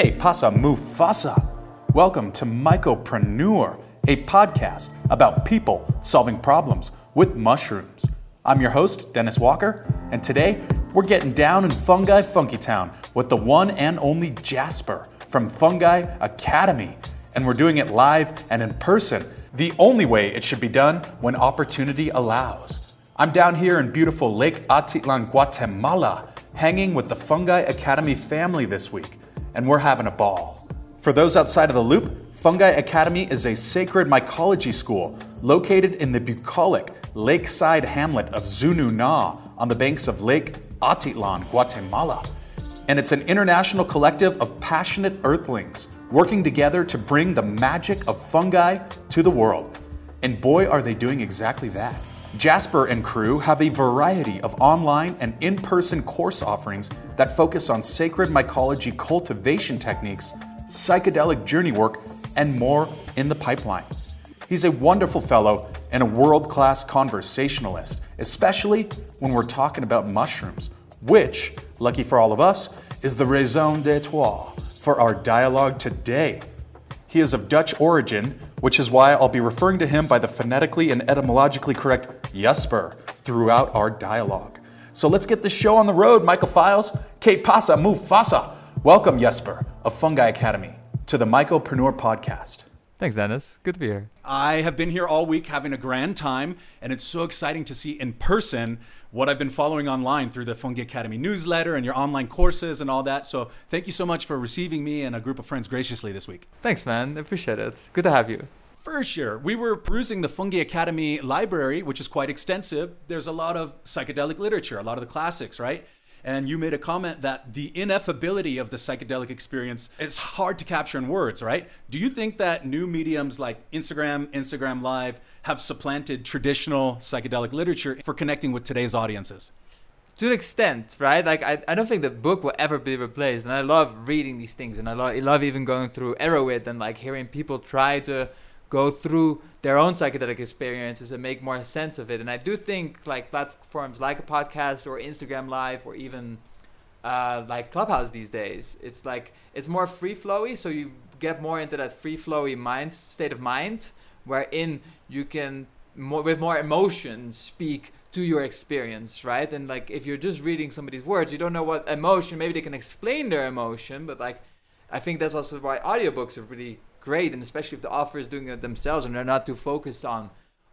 Que pasa Mufasa? Welcome to Mycopreneur, a podcast about people solving problems with mushrooms. I'm your host, Dennis Walker, and today we're getting down in Fungi Funky Town with the one and only Jasper from Fungi Academy. And we're doing it live and in person, the only way it should be done when opportunity allows. I'm down here in beautiful Lake Atitlan, Guatemala, hanging with the Fungi Academy family this week, and we're having a ball. For those outside of the loop, Fungi Academy is a sacred mycology school located in the bucolic lakeside hamlet of Tzununa on the banks of Lake Atitlan, Guatemala. And it's an international collective of passionate earthlings working together to bring the magic of fungi to the world. And boy, are they doing exactly that. Jasper and crew have a variety of online and in person course offerings that focus on sacred mycology cultivation techniques, psychedelic journey work, and more in the pipeline. He's a wonderful fellow and a world class conversationalist, especially when we're talking about mushrooms, which, lucky for all of us, is the raison d'etre for our dialogue today. He is of Dutch origin, which is why I'll be referring to him by the phonetically and etymologically correct Jesper throughout our dialogue. So let's get this show on the road, mycophiles. Que pasa, Mufasa. Welcome, Jesper of Fungi Academy to the Mycopreneur podcast. Thanks, Dennis. Good to be here. I have been here all week having a grand time, and it's so exciting to see in person what I've been following online through the Fungi Academy newsletter and your online courses and all that. So thank you so much for receiving me and a group of friends graciously this week. Thanks, man. I appreciate it. Good to have you. For sure. We were perusing the Fungi Academy library, which is quite extensive. There's a lot of psychedelic literature, a lot of the classics, right? And you made a comment that the ineffability of the psychedelic experience is hard to capture in words, right? Do you think that new mediums like Instagram, Instagram Live have supplanted traditional psychedelic literature for connecting with today's audiences? To an extent, right? Like, I, I don't think the book will ever be replaced. And I love reading these things. And I, lo- I love even going through Erowid and like hearing people try to go through their own psychedelic experiences and make more sense of it. And I do think like platforms like a podcast or Instagram Live or even uh, like Clubhouse these days, it's like it's more free flowy, so you get more into that free flowy mind state of mind, wherein you can more, with more emotion speak to your experience, right? And like if you're just reading somebody's words, you don't know what emotion. Maybe they can explain their emotion, but like I think that's also why audiobooks are really great, and especially if the author is doing it themselves and they're not too focused on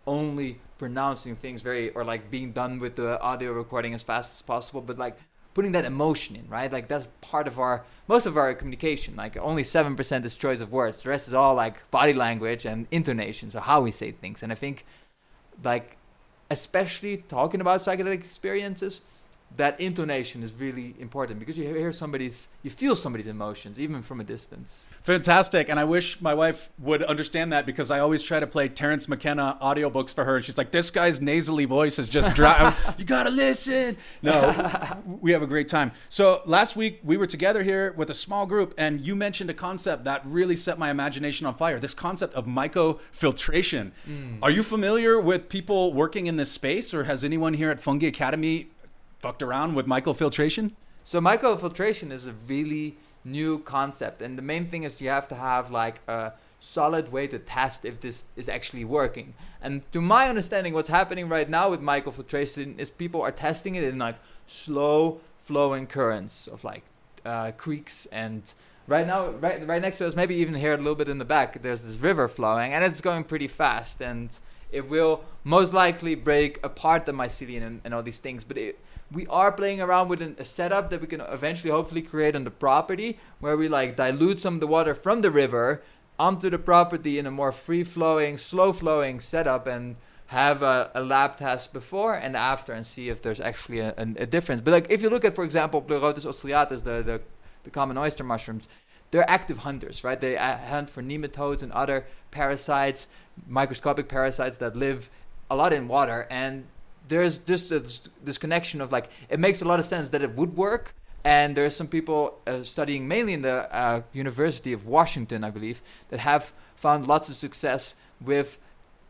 only pronouncing things very or like being done with the audio recording as fast as possible, but like putting that emotion in, right? Like that's part of our most of our communication. Like only seven percent is choice of words. The rest is all like body language and intonation, so how we say things. And I think like especially talking about psychedelic experiences, that intonation is really important because you hear somebody's you feel somebody's emotions even from a distance. Fantastic. And i wish my wife would understand that because i always try to play terence mckenna audiobooks for her. She's like this guy's nasally voice is just dry. You gotta listen. No we have a great time. So last week we were together here with a small group and you mentioned a concept that really set my imagination on fire this concept of mycofiltration. Mm. are you familiar with people working in this space or has anyone here at fungi academy fucked around with mycofiltration? So mycofiltration is a really new concept, and the main thing is you have to have like a solid way to test if this is actually working. And to my understanding, what's happening right now with mycofiltration is people are testing it in like slow flowing currents of like uh, creeks and right now right right next to us maybe even here a little bit in the back there's this river flowing and it's going pretty fast and it will most likely break apart the mycelium and, and all these things but it, we are playing around with an, a setup that we can eventually hopefully create on the property where we like dilute some of the water from the river onto the property in a more free flowing, slow flowing setup and have a, a, lab test before and after and see if there's actually a, a, a difference. But like if you look at, for example, Pleurotus ostreatus, the, the, the common oyster mushrooms, they're active hunters, right? They uh, hunt for nematodes and other parasites, microscopic parasites that live a lot in water. And there's just this, this connection of like it makes a lot of sense that it would work and there's some people uh, studying mainly in the uh, University of Washington, I believe, that have found lots of success with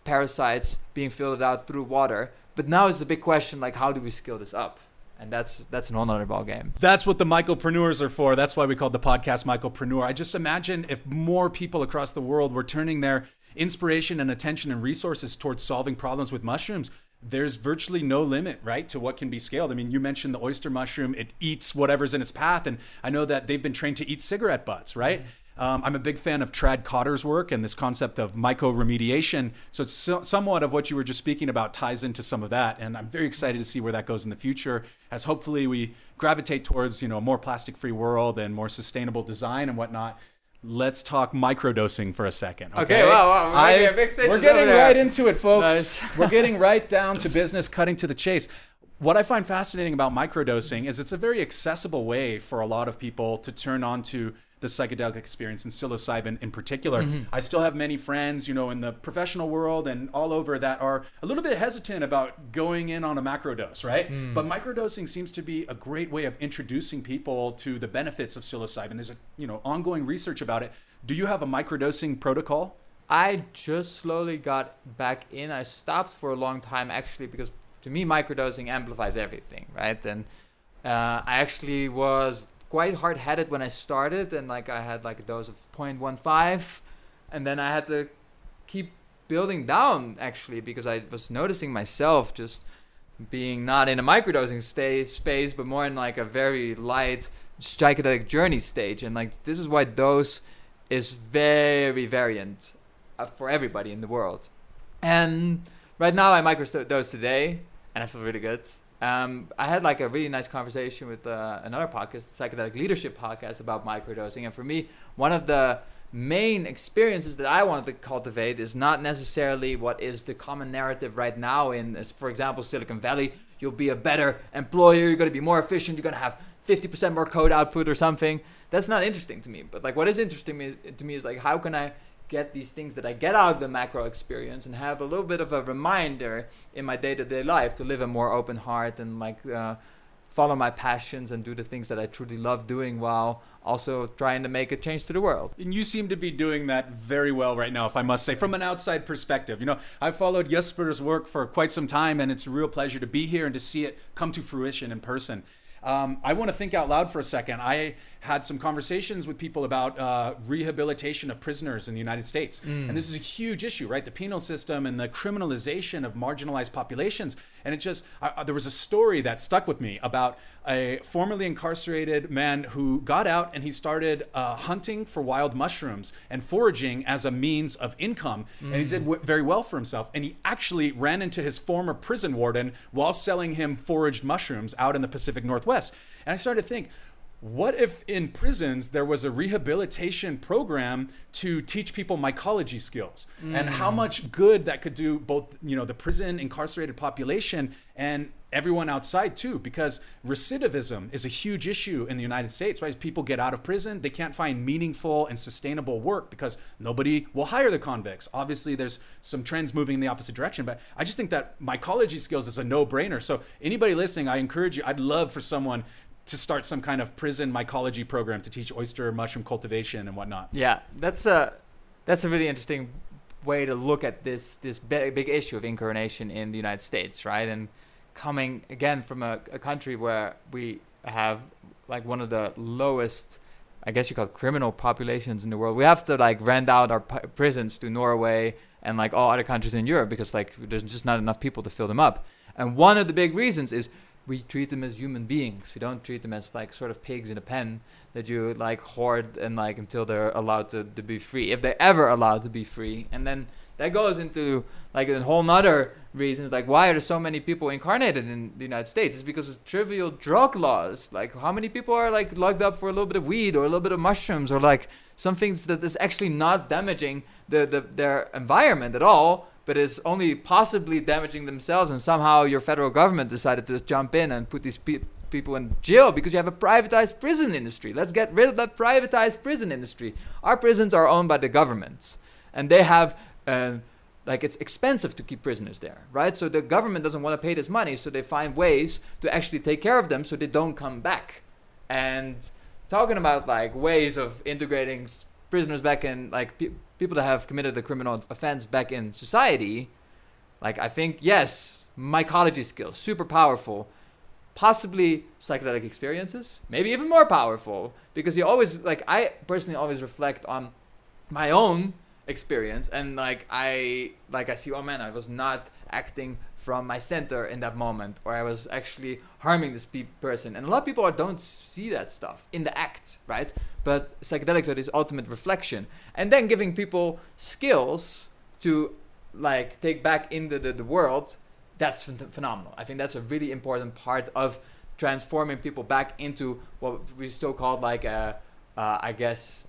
parasites being filtered out through water. But now is the big question: like, how do we scale this up? And that's that's an whole nother ball game. That's what the Mycopreneurs are for. That's why we called the podcast Mycopreneur. I just imagine if more people across the world were turning their inspiration and attention and resources towards solving problems with mushrooms, there's virtually no limit, right, to what can be scaled. I mean, you mentioned the oyster mushroom; it eats whatever's in its path, and I know that they've been trained to eat cigarette butts, right? Mm-hmm. Um, I'm a big fan of Tradd Cotter's work and this concept of mycoremediation. So it's so, somewhat of what you were just speaking about ties into some of that, and I'm very excited to see where that goes in the future. As hopefully we gravitate towards you know a more plastic-free world and more sustainable design and whatnot. Let's talk microdosing for a second. Okay, okay wow, wow. We're, I, we're getting right into it, folks. Nice. we're getting right down to business, cutting to the chase what I find fascinating about microdosing is it's a very accessible way for a lot of people to turn on to the psychedelic experience and psilocybin in particular. Mm-hmm. I still have many friends, you know, in the professional world and all over that are a little bit hesitant about going in on a macro dose, right? Mm. But microdosing seems to be a great way of introducing people to the benefits of psilocybin. There's a, you know, ongoing research about it. Do you have a microdosing protocol? I just slowly got back in. I stopped for a long time actually because to me microdosing amplifies everything, right? And uh, I actually was quite hard headed when I started, and like I had like a dose of 0.15, and then I had to keep building down actually because I was noticing myself just being not in a microdosing stage space, but more in like a very light psychedelic journey stage, and like this is why dose is very variant uh, for everybody in the world. And right now I microdose today, and I feel really good. Um, I had like a really nice conversation with uh, another podcast, Psychedelic Leadership Podcast, about microdosing. And for me, one of the main experiences that I wanted to cultivate is not necessarily what is the common narrative right now in, for example, Silicon Valley. You'll be a better employer. You're going to be more efficient. You're going to have 50% more code output or something. That's not interesting to me. But like, what is interesting to me is like, how can I get these things that I get out of the macro experience and have a little bit of a reminder in my day-to-day life to live a more open heart and like uh, follow my passions and do the things that I truly love doing while also trying to make a change to the world. And you seem to be doing that very well right now, if I must say, from an outside perspective. You know, I've followed Jesper's work for quite some time, and it's a real pleasure to be here and to see it come to fruition in person. Um, I want to think out loud for a second. I had some conversations with people about uh, rehabilitation of prisoners in the United States. Mm. And this is a huge issue, right? The penal system and the criminalization of marginalized populations. And it just, uh, there was a story that stuck with me about a formerly incarcerated man who got out and he started uh, hunting for wild mushrooms and foraging as a means of income. Mm. And he did w- very well for himself. And he actually ran into his former prison warden while selling him foraged mushrooms out in the Pacific Northwest. And I started to think, what if in prisons there was a rehabilitation program to teach people mycology skills mm. and how mm. much good that could do both you know the prison incarcerated population and everyone outside too because recidivism is a huge issue in the United States right people get out of prison they can't find meaningful and sustainable work because nobody will hire the convicts obviously there's some trends moving in the opposite direction but I just think that mycology skills is a no-brainer so anybody listening I encourage you I'd love for someone to start some kind of prison mycology program to teach oyster mushroom cultivation and whatnot. Yeah, that's a that's a really interesting way to look at this this big, issue of incarnation in the United States, right? And coming again from a, a country where we have like one of the lowest I guess you call it criminal populations in the world. We have to like rent out our p- prisons to Norway and like all other countries in Europe because like there's just not enough people to fill them up. And one of the big reasons is we treat them as human beings. We don't treat them as like sort of pigs in a pen that you like hoard and like until they're allowed to, to be free, if they're ever allowed to be free. And then that goes into like a whole nother reasons like why are there so many people incarnated in the United States? It's because of trivial drug laws. Like how many people are like locked up for a little bit of weed or a little bit of mushrooms or like some things that is actually not damaging the, the their environment at all but is only possibly damaging themselves, and somehow your federal government decided to jump in and put these pe- people in jail because you have a privatized prison industry. Let's get rid of that privatized prison industry. Our prisons are owned by the governments, and they have. Uh, like it's expensive to keep prisoners there, right? So the government doesn't want to pay this money, so they find ways to actually take care of them so they don't come back. And talking about like ways of integrating prisoners back in like people that have committed a criminal offense back in society like i think yes mycology skills super powerful possibly psychedelic experiences, maybe even more powerful, because you always like I personally always reflect on my own experience. And like I like I see oh man I was not acting from my center in that moment or I was actually harming this pe- person. And a lot of people don't see that stuff in the act right? But psychedelics are this ultimate reflection. And then giving people skills to like take back into the, the world that's ph- phenomenal. I think that's a really important part of transforming people back into what we still called like a uh, I guess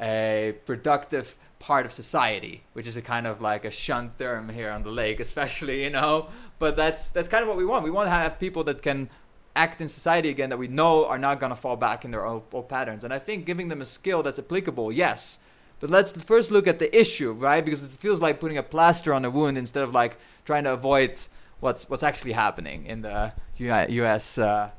a productive part of society, which is a kind of like a shunned term here on the lake, especially, you know. But that's that's kind of what we want. We want to have people that can act in society again that we know are not gonna fall back in their old, old patterns. And I think giving them a skill that's applicable, yes. But let's first look at the issue, right? Because it feels like putting a plaster on a wound instead of like trying to avoid what's what's actually happening in the U.S. Uh,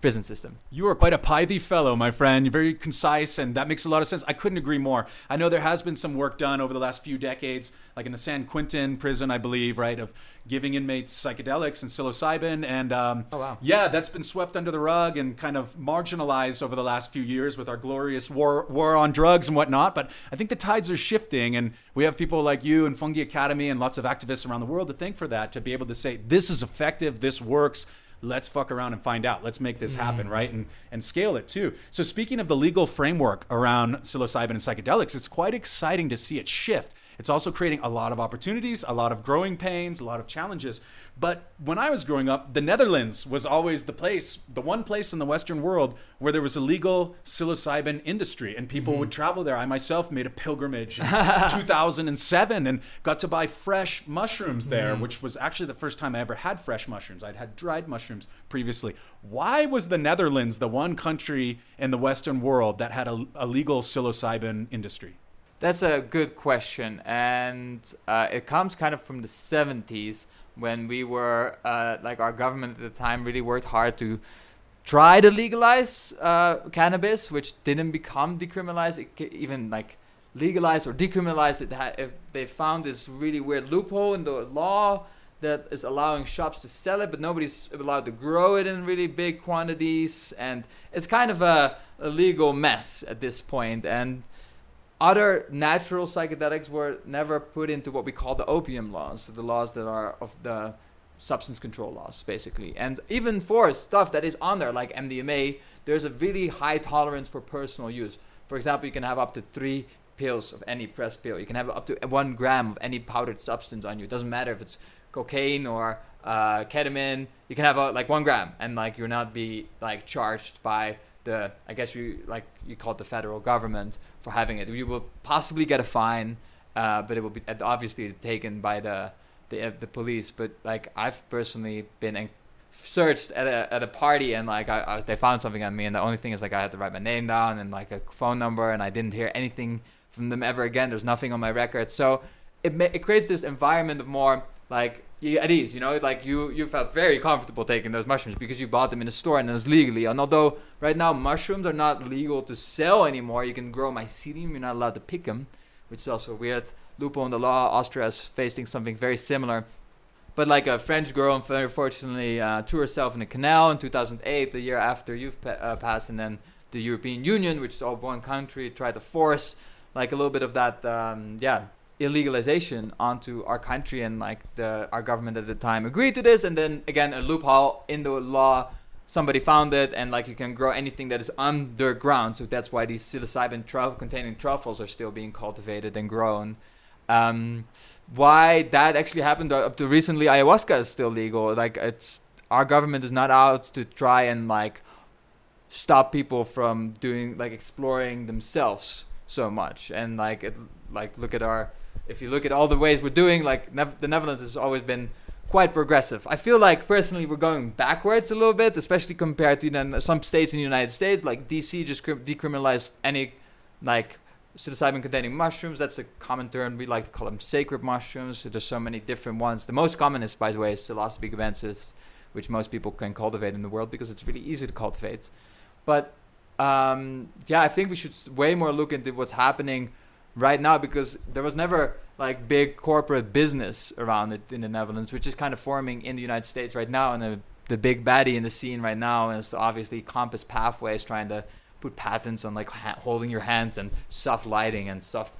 prison system. You are quite a pithy fellow, my friend. You're very concise, and that makes a lot of sense. I couldn't agree more. I know there has been some work done over the last few decades, like in the San Quentin prison, I believe, right, of giving inmates psychedelics and psilocybin. And um, oh, wow. yeah, that's been swept under the rug and kind of marginalized over the last few years with our glorious war, war on drugs and whatnot. But I think the tides are shifting, and we have people like you and Fungi Academy and lots of activists around the world to thank for that, to be able to say, this is effective, this works let's fuck around and find out. Let's make this happen, mm. right? And and scale it too. So speaking of the legal framework around psilocybin and psychedelics, it's quite exciting to see it shift. It's also creating a lot of opportunities, a lot of growing pains, a lot of challenges. But when I was growing up, the Netherlands was always the place, the one place in the Western world where there was a legal psilocybin industry and people mm-hmm. would travel there. I myself made a pilgrimage in 2007 and got to buy fresh mushrooms there, mm-hmm. which was actually the first time I ever had fresh mushrooms. I'd had dried mushrooms previously. Why was the Netherlands the one country in the Western world that had a, a legal psilocybin industry? That's a good question, and uh, it comes kind of from the 70s when we were uh, like our government at the time really worked hard to try to legalize uh, cannabis, which didn't become decriminalized. It even like legalized or decriminalized. It had, if they found this really weird loophole in the law that is allowing shops to sell it, but nobody's allowed to grow it in really big quantities, and it's kind of a, a legal mess at this point. And other natural psychedelics were never put into what we call the opium laws, so the laws that are of the substance control laws, basically. And even for stuff that is on there, like MDMA, there's a really high tolerance for personal use. For example, you can have up to three pills of any pressed pill. You can have up to one gram of any powdered substance on you. It doesn't matter if it's cocaine or uh, ketamine. You can have uh, like one gram, and like you're not be like charged by the I guess you like you call it the federal government for having it. You will possibly get a fine, uh, but it will be obviously taken by the the, uh, the police. But like I've personally been searched at a at a party and like I, I, they found something on me, and the only thing is like I had to write my name down and like a phone number, and I didn't hear anything from them ever again. There's nothing on my record, so it ma- it creates this environment of more like at ease, you know, like you you felt very comfortable taking those mushrooms because you bought them in a store and it was legally. And although right now mushrooms are not legal to sell anymore, you can grow mycelium. You're not allowed to pick them, which is also weird. Loophole in the law. Austria is facing something very similar. But like a French girl, unfortunately, uh, threw herself in a canal in 2008, the year after you've pa- uh, passed, and then the European Union, which is all one country, tried to force like a little bit of that, um, yeah, illegalization onto our country and like the our government at the time agreed to this. And then again a loophole in the law somebody found it and like you can grow anything that is underground. So that's why these psilocybin truffle containing truffles are still being cultivated and grown. Um, why that actually happened up to recently ayahuasca is still legal. Like it's our government is not out to try and like stop people from doing like exploring themselves so much. And like it like look at our if you look at all the ways we're doing, like the Netherlands has always been quite progressive. I feel like personally we're going backwards a little bit, especially compared to you know, some states in the United States. Like DC just decriminalized any like psilocybin containing mushrooms. That's a common term. We like to call them sacred mushrooms. There's so many different ones. The most common is, by the way, psilocybe cubensis, which most people can cultivate in the world because it's really easy to cultivate. But um, yeah, I think we should way more look into what's happening right now because there was never like big corporate business around it in the Netherlands, which is kind of forming in the United States right now And a the big baddie in the scene right now is obviously Compass Pathways trying to put patents on like ha- holding your hands and soft lighting and soft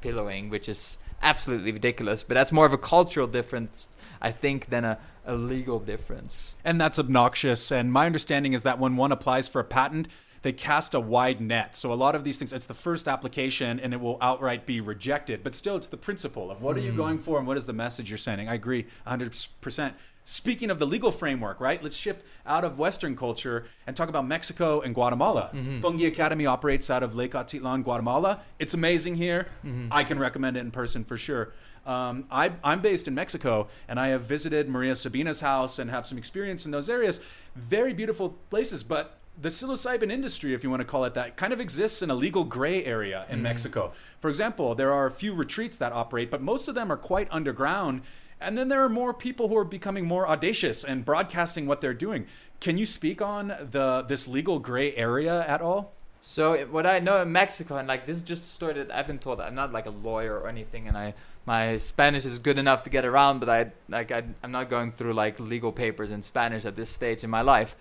pillowing, which is absolutely ridiculous. But that's more of a cultural difference, I think, than a, a legal difference. And that's obnoxious. And my understanding is that when one applies for a patent, they cast a wide net. So a lot of these things, it's the first application and it will outright be rejected. But still, it's the principle of what are you going for and what is the message you're sending. I agree 100%. Speaking of the legal framework, right? Let's shift out of Western culture and talk about Mexico and Guatemala. mm Fungi Academy operates out of Lake Atitlan, Guatemala. It's amazing here. Mm-hmm. I can recommend it in person for sure. Um, I, am based in Mexico, and I have visited Maria Sabina's house and have some experience in those areas. Very beautiful places, but the psilocybin industry, if you want to call it that, kind of exists in a legal gray area in mm Mexico. For example, there are a few retreats that operate, but most of them are quite underground and then there are more people who are becoming more audacious and broadcasting what they're doing. Can you speak on the this legal gray area at all? So what I know in Mexico, and like this is just a story that I've been told I'm not like a lawyer or anything, and I my Spanish is good enough to get around, but I like I, I'm not going through like legal papers in Spanish at this stage in my life.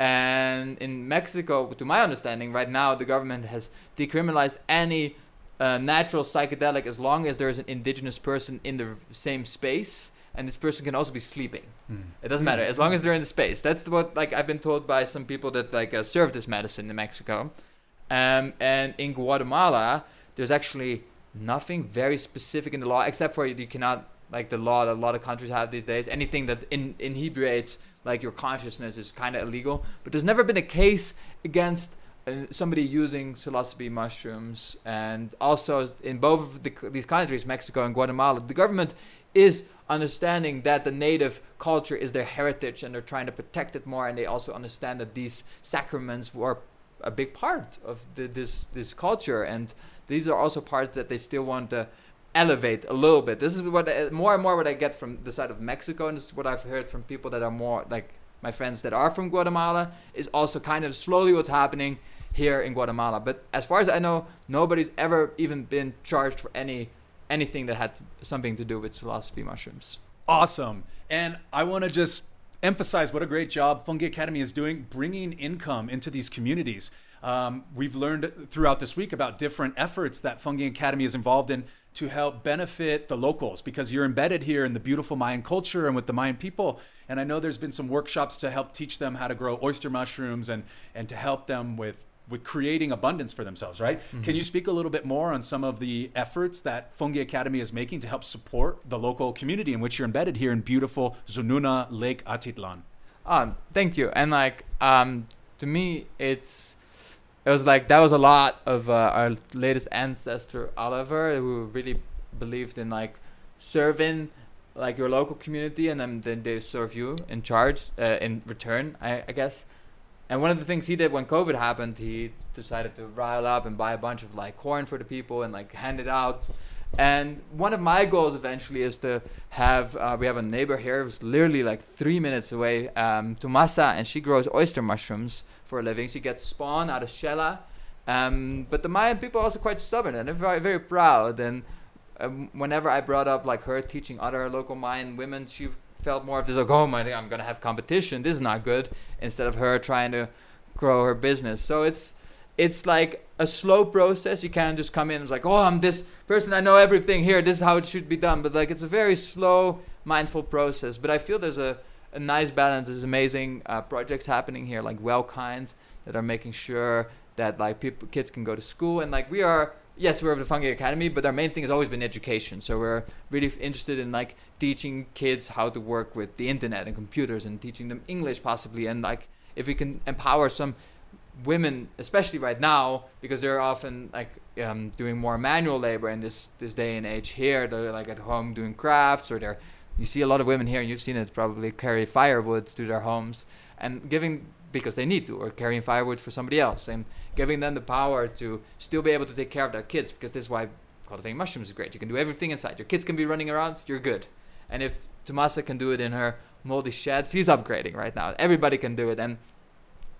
And in Mexico, to my understanding, right now the government has decriminalized any uh, natural psychedelic as long as there's an indigenous person in the same space and this person can also be sleeping. Mm. it doesn't matter as long as they're in the space. That's what like i've been told by some people that like uh, serve this medicine in mexico. Um, and in guatemala there's actually nothing very specific in the law except for you cannot like the law that a lot of countries have these days. Anything that in, inebriates like your consciousness is kind of illegal. But there's never been a case against uh, somebody using psilocybe mushrooms, and also in both of the, these countries, Mexico and Guatemala, the government is understanding that the native culture is their heritage, and they're trying to protect it more. And they also understand that these sacraments were a big part of the, this this culture, and these are also parts that they still want to elevate a little bit. This is what uh, more and more what I get from the side of Mexico, and this is what I've heard from people that are more like my friends that are from Guatemala, is also kind of slowly what's happening here in Guatemala. But as far as I know, nobody's ever even been charged for any anything that had something to do with psilocybe mushrooms. Awesome. And I want to just emphasize what a great job Fungi Academy is doing bringing income into these communities. Um, we've learned throughout this week about different efforts that Fungi Academy is involved in to help benefit the locals because you're embedded here in the beautiful Mayan culture and with the Mayan people. And I know there's been some workshops to help teach them how to grow oyster mushrooms and, and to help them with with creating abundance for themselves, right? Mm-hmm. Can you speak a little bit more on some of the efforts that Fungi Academy is making to help support the local community in which you're embedded here in beautiful Tzununa Lake Atitlan? Um, thank you. And like um, to me, it's it was like that was a lot of uh, our latest ancestor Oliver, who really believed in like serving like your local community, and then, then they serve you in charge uh, in return, I, I guess. And one of the things he did when COVID happened, he decided to rile up and buy a bunch of like corn for the people and like hand it out. And one of my goals eventually is to have uh, we have a neighbor here who's literally like three minutes away, um, Tomasa, and she grows oyster mushrooms for a living. She gets spawn out of Xela. Um, but the Mayan people are also quite stubborn and they're very, very proud. And um, whenever I brought up like her teaching other local Mayan women, she felt more of this like, oh my, I'm gonna have competition. This is not good. Instead of her trying to grow her business. So it's it's like a slow process. You can't just come in and it's like, oh, I'm this person. I know everything here. This is how it should be done. But like, it's a very slow, mindful process. But I feel there's a a nice balance. There's amazing uh, projects happening here, like Well Kinds, that are making sure that like people, kids can go to school, and like we are. Yes, we're the Fungi Academy, but our main thing has always been education. So we're really f- interested in like teaching kids how to work with the internet and computers, and teaching them English possibly, and like if we can empower some women, especially right now, because they're often like um, doing more manual labor in this this day and age here. They're like at home doing crafts, or they're you see a lot of women here, and you've seen it probably carry firewood to their homes and giving because they need to, or carrying firewood for somebody else, and giving them the power to still be able to take care of their kids. Because this is why cultivating mushrooms is great. You can do everything inside. Your kids can be running around. You're good. And if Tomasa can do it in her moldy sheds, she's upgrading right now. Everybody can do it, and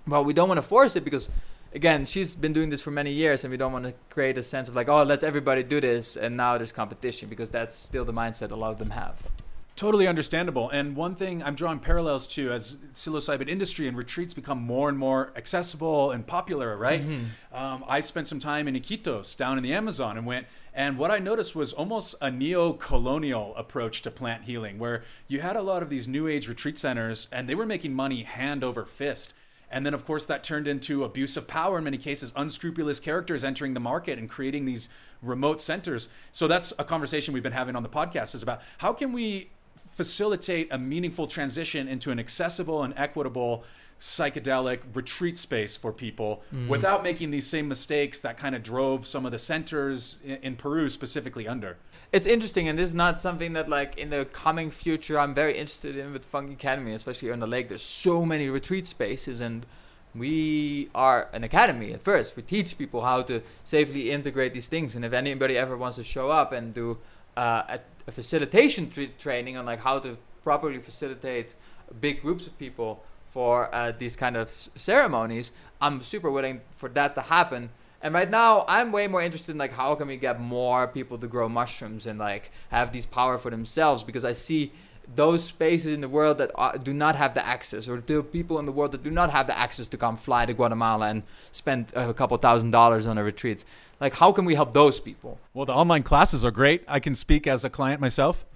well, we don't want to force it because again, she's been doing this for many years, and we don't want to create a sense of like, oh, let's everybody do this, and now there's competition because that's still the mindset a lot of them have Totally understandable. And one thing I'm drawing parallels to as psilocybin industry and retreats become more and more accessible and popular, right? Mm-hmm. Um, I spent some time in Iquitos down in the Amazon and went, and what I noticed was almost a neo colonial approach to plant healing, where you had a lot of these new age retreat centers and they were making money hand over fist. And then, of course, that turned into abuse of power in many cases, unscrupulous characters entering the market and creating these remote centers. So that's a conversation we've been having on the podcast is about how can we facilitate a meaningful transition into an accessible and equitable psychedelic retreat space for people mm. without making these same mistakes that kind of drove some of the centers in, in, Peru specifically under. It's interesting, and this is not something that, like, in the coming future, I'm very interested in with Fungi Academy, especially on the lake. There's so many retreat spaces, and we are an academy at first. We teach people how to safely integrate these things, and if anybody ever wants to show up and do uh, a a facilitation tra- training on like how to properly facilitate big groups of people for uh, these kind of ceremonies, I'm super willing for that to happen. And right now, I'm way more interested in like how can we get more people to grow mushrooms and like have these power for themselves because I see those spaces in the world that are, do not have the access, or the people in the world that do not have the access to come fly to Guatemala and spend a couple thousand dollars on a retreats. Like, how can we help those people? Well, the online classes are great. I can speak as a client myself.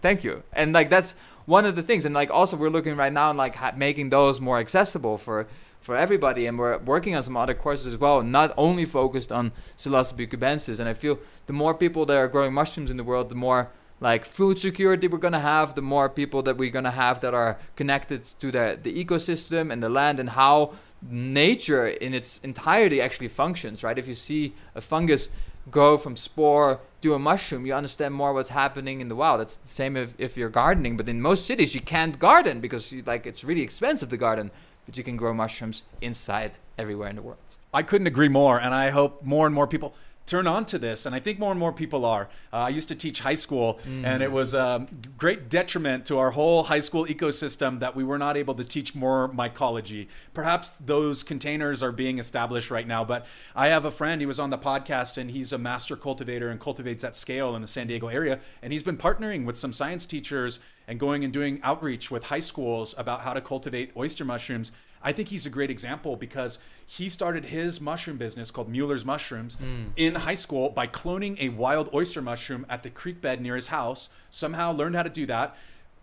Thank you. And like, that's one of the things. And like, also, we're looking right now and like ha- making those more accessible for for everybody and we're working on some other courses as well not only focused on psilocybe cubensis and i feel the more people that are growing mushrooms in the world the more like food security we're to have the more people that we're to have that are connected to the, the ecosystem and the land and how nature in its entirety actually functions right? If you see a fungus go from spore to a mushroom you understand more what's happening in the wild. It's the same if, if you're gardening but in most cities you can't garden because you, like it's really expensive to garden but you can grow mushrooms inside everywhere in the world. I couldn't agree more and i hope more and more people turn on to this, and I think more and more people are. Uh, I used to teach high school, mm. and it was a great detriment to our whole high school ecosystem that we were not able to teach more mycology. Perhaps those containers are being established right now, but I have a friend, he was on the podcast, and he's a master cultivator and cultivates at scale in the San Diego area, and he's been partnering with some science teachers and going and doing outreach with high schools about how to cultivate oyster mushrooms I think he's a great example because he started his mushroom business called Mueller's Mushrooms mm. in high school by cloning a wild oyster mushroom at the creek bed near his house. Somehow learned how to do that.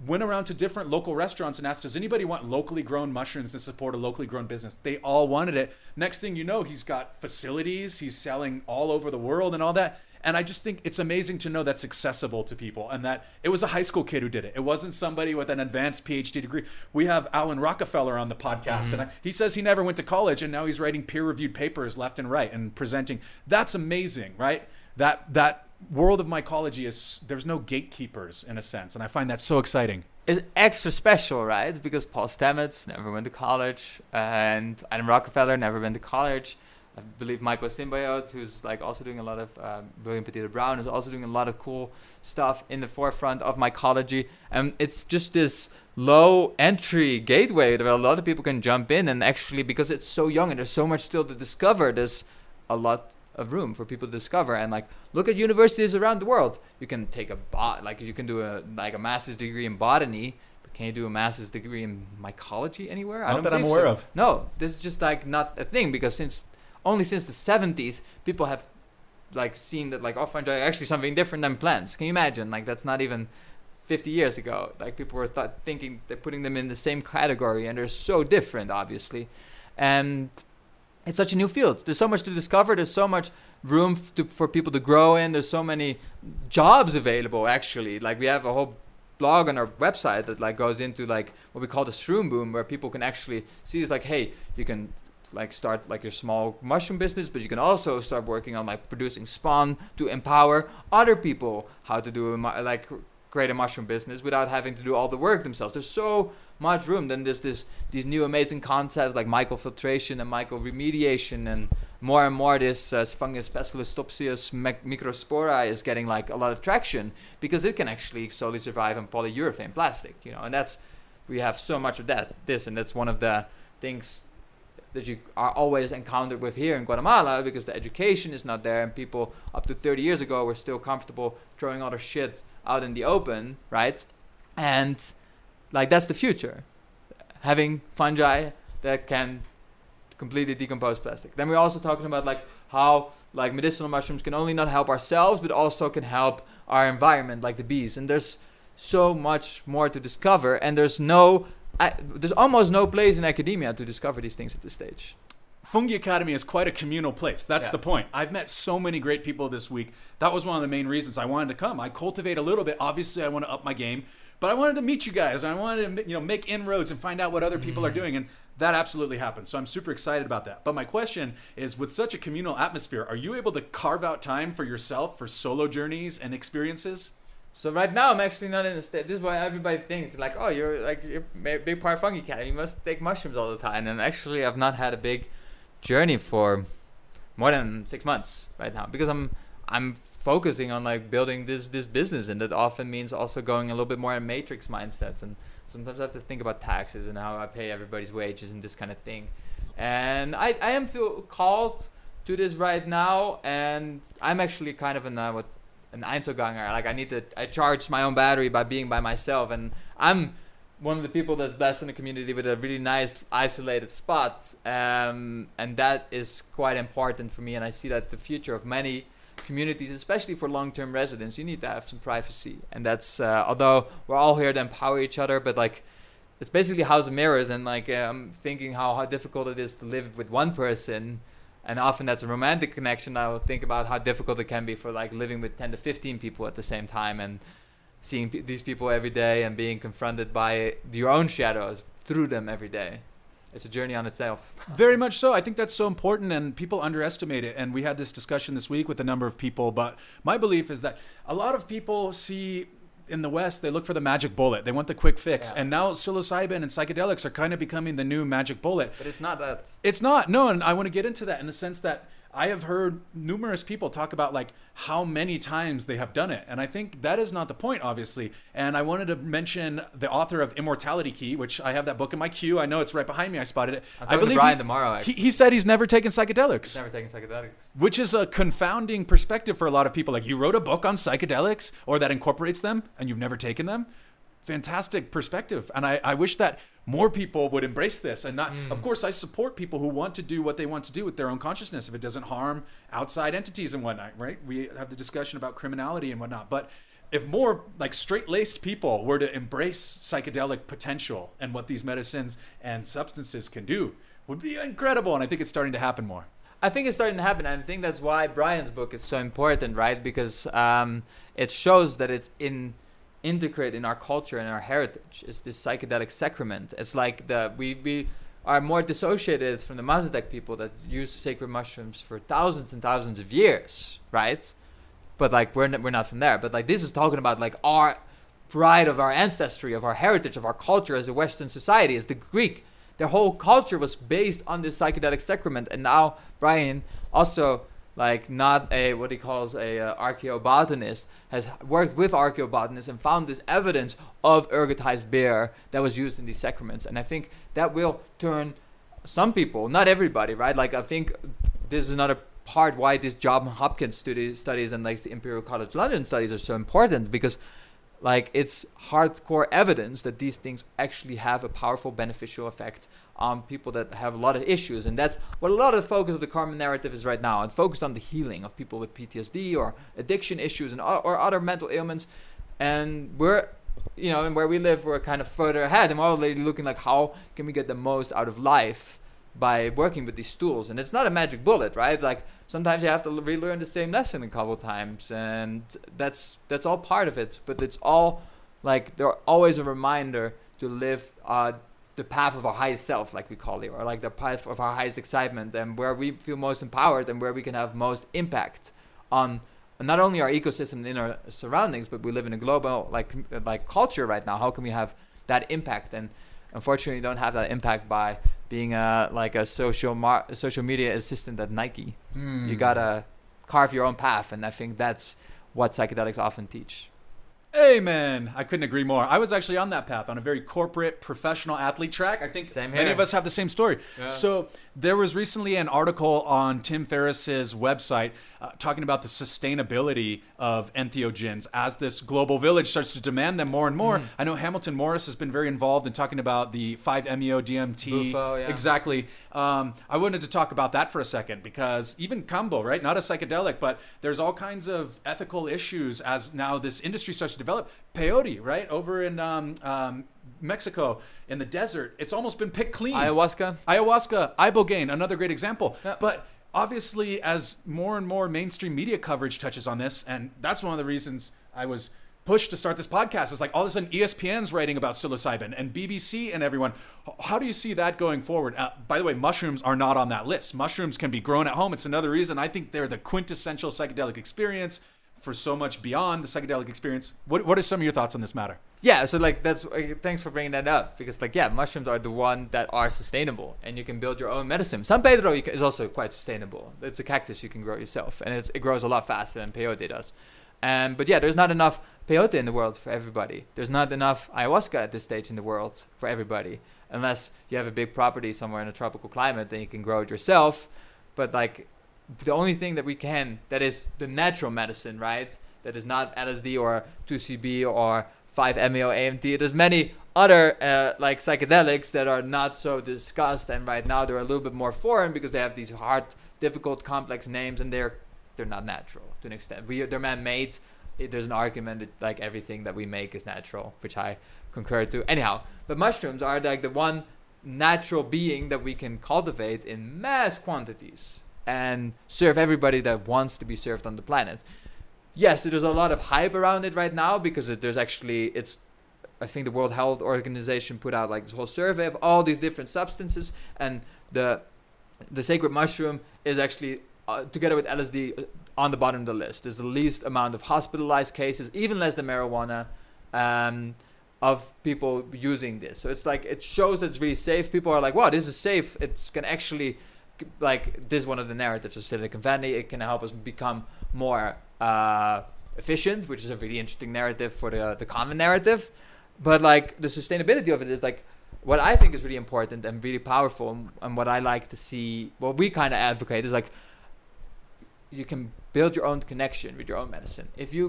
Went around to different local restaurants and asked, Does anybody want locally grown mushrooms to support a locally grown business? They all wanted it. Next thing you know, he's got facilities, he's selling all over the world and all that. And I just think it's amazing to know that's accessible to people and that it was a high school kid who did it. It wasn't somebody with an advanced PhD degree. We have Alan Rockefeller on the podcast, mm-hmm. and I, he says he never went to college and now he's writing peer reviewed papers left and right and presenting. That's amazing, right? That, that world of mycology is there's no gatekeepers in a sense. And I find that so exciting it's extra special, right? Because Paul Stamets never went to college, and Adam Rockefeller never went to college. I believe MycoSymbiote, who's like also doing a lot of um, William Padilla-Brown, is also doing a lot of cool stuff in the forefront of mycology. And it's just this low entry gateway where a lot of people can jump in and actually because it's so young and there's so much still to discover, there's a lot of room for people to discover and like look at universities around the world. You can take a bot like you can do a like a master's degree in botany, but can you do a master's degree in mycology anywhere? Not I don't that I'm aware so. of. No, this is just like not a thing because since only since the 70s people have like seen that like fungi are actually something different than plants. Can you imagine? Like that's not even 50 years ago. Like people were th- thinking they're putting them in the same category, and they're so different, obviously. And it's such a new field. There's so much to discover. There's so much room to, for people to grow in. There's so many jobs available. Actually, like we have a whole blog on our website that like goes into like what we call the shroom boom, where people can actually see it's like, hey, you can like start like your small mushroom business but you can also start working on like producing spawn to empower other people how to do a, like create a mushroom business without having to do all the work themselves. There's so much room. Then there's this these new amazing concepts like mycofiltration and mycoremediation and more and more this uh, fungus Pestalotiopsis microspora is getting like a lot of traction because it can actually solely survive on polyurethane plastic you know and that's we have so much of that this and that's one of the things that you are always encountered with here in Guatemala because the education is not there and people up to 30 years ago were still comfortable throwing all their shit out in the open, right? and like that's the future. Having fungi that can completely decompose plastic. Then we're also talking about like how like medicinal mushrooms can only not help ourselves but also can help our environment like the bees. And there's so much more to discover and there's no I, there's almost no place in academia to discover these things at this stage Fungi Academy is quite a communal place. That's Yeah. the point. I've met so many great people this week. That was one of the main reasons I wanted to come. I cultivate a little bit. Obviously, I want to up my game, but I wanted to meet you guys. I wanted to, you know, make inroads and find out what other people are mm-hmm. doing, and that absolutely happened. So I'm super excited about that. But my question is, with such a communal atmosphere, are you able to carve out time for yourself for solo journeys and experiences? So right now I'm actually not in a state. This is why everybody thinks like, oh, you're like you're a big part Fungi Academy. You must take mushrooms all the time. And actually, I've not had a big journey for more than six months right now because I'm I'm focusing on like building this this business, and that often means also going a little bit more in matrix mindsets. And sometimes I have to think about taxes and how I pay everybody's wages and this kind of thing. And I I am feel called to this right now, and I'm actually kind of in a, what an Einzelganger. Like I need to, I charge my own battery by being by myself, and I'm one of the people that's blessed in the community with a really nice isolated spot, um, and that is quite important for me. And I see that the future of many communities, especially for long-term residents, you need to have some privacy, and that's uh, although we're all here to empower each other, but like. It's basically House of Mirrors, and like I'm thinking how, how difficult it is to live with one person, and often that's a romantic connection. I will think about how difficult it can be for like living with 10 to 15 people at the same time and seeing p- these people every day and being confronted by your own shadows through them every day. It's a journey on itself. Very much so. I think that's so important, and people underestimate it. And we had this discussion this week with a number of people. But my belief is that a lot of people see in the West, they look for the magic bullet. They want the quick fix. Yeah. And now psilocybin and psychedelics are kind of becoming the new magic bullet. But it's not that. It's not. No, and I want to get into that in the sense that I have heard numerous people talk about like how many times they have done it. And I think that is not the point, obviously. And I wanted to mention the author of Immortality Key, which I have that book in my queue. I know it's right behind me. I spotted it. I believe Brian he, tomorrow, he, he said he's never taken psychedelics He's never taken psychedelics. which is a confounding perspective for a lot of people. Like you wrote a book on psychedelics or that incorporates them and you've never taken them. Fantastic perspective. And I, I wish that more people would embrace this and not, of course, I support people who want to do what they want to do with their own consciousness if it doesn't harm outside entities and whatnot, right? We have the discussion about criminality and whatnot. But if more like straight laced people were to embrace psychedelic potential and what these medicines and substances can do, would be incredible. And I think it's starting to happen more. I think it's starting to happen, and I think that's why Brian's book is so important, right? Because um, it shows that it's in integrated in our culture and our heritage. It's this psychedelic sacrament. It's like the we we are more dissociated from the Mazatec people that use sacred mushrooms for thousands and thousands of years, right? But like we're n- we're not from there. But like this is talking about like our pride of our ancestry, of our heritage, of our culture as a Western society, as the Greek. Their whole culture was based on this psychedelic sacrament, and now Brian also like not a what he calls a uh, archaeobotanist has worked with archaeobotanists and found this evidence of ergotized beer that was used in these sacraments. And i think that will turn some people not everybody right? Like i think this is another part why this johns hopkins studi- studies and like the imperial college london studies are so important because like it's hardcore evidence that these things actually have a powerful beneficial effect on people that have a lot of issues. And that's what a lot of the focus of the karma narrative is right now and focused on the healing of people with ptsd or addiction issues and or other mental ailments. And we're you know and where we live we're kind of further ahead and we're already looking like how can we get the most out of life by working with these tools. And it's not a magic bullet right? Like sometimes you have to relearn the same lesson a couple times and that's that's all part of it. But it's all like they're always a reminder to live uh, the path of our highest self like we call it or like the path of our highest excitement and where we feel most empowered and where we can have most impact on not only our ecosystem in our surroundings but we live in a global like like culture right now. How can we have that impact? And unfortunately don't have that impact by being a like a social mar- social media assistant at Nike. Hmm. You gotta carve your own path, and I think that's what psychedelics often teach. Amen. I couldn't agree more. I was actually on that path on a very corporate, professional athlete track. I think many of us have the same story. Yeah. So There was recently an article on Tim Ferriss's website uh, talking about the sustainability of entheogens as this global village starts to demand them more and more. Mm. I know Hamilton Morris has been very involved in talking about the 5-MeO DMT. Bufo, yeah. Exactly. Um, I wanted to talk about that for a second because even Kambo, right? Not a psychedelic, but there's all kinds of ethical issues as now this industry starts to develop. Peyote, right? Over in um, um, Mexico in the desert, it's almost been picked clean. Ayahuasca. Ayahuasca, ibogaine, another great example. Yeah. But obviously, as more and more mainstream media coverage touches on this, and that's one of the reasons I was pushed to start this podcast. Is like all of a sudden ESPN's writing about psilocybin and BBC and everyone. How do you see that going forward? Uh, by the way, mushrooms are not on that list. Mushrooms can be grown at home. It's another reason I think they're the quintessential psychedelic experience for so much beyond the psychedelic experience. What, what are some of your thoughts on this matter? Yeah, so like that's thanks for bringing that up because like yeah, mushrooms are the one that are sustainable and you can build your own medicine. San Pedro is also quite sustainable. It's a cactus you can grow yourself and it grows a lot faster than peyote does. Um, but yeah, there's not enough peyote in the world for everybody. There's not enough ayahuasca at this stage in the world for everybody, unless you have a big property somewhere in a tropical climate, then you can grow it yourself. But like the only thing that we can that is the natural medicine, right? That is not LSD or 2CB or 5-MeO AMT. There's many other uh, like psychedelics that are not so discussed, and right now they're a little bit more foreign because they have these hard, difficult, complex names, and they're they're not natural to an extent. We they're man-made. There's an argument that like everything that we make is natural, which I concur to. Anyhow, but mushrooms are like the one natural being that we can cultivate in mass quantities and serve everybody that wants to be served on the planet. Yes, there's a lot of hype around it right now because it, there's actually it's I think the World Health Organization put out like this whole survey of all these different substances and the the sacred mushroom is actually uh, together with LSD uh, on the bottom of the list. There's the least amount of hospitalized cases, even less than marijuana, um, of people using this. So it's like it shows that it's really safe. People are like, "Wow, this is safe. It's gonna actually." Like this is one of the narratives of Silicon Valley. It can help us become more uh, efficient, which is a really interesting narrative for the the common narrative. But like the sustainability of it is like what I think is really important and really powerful, and- and what I like to see, what we kind of advocate is like you can build your own connection with your own medicine. If you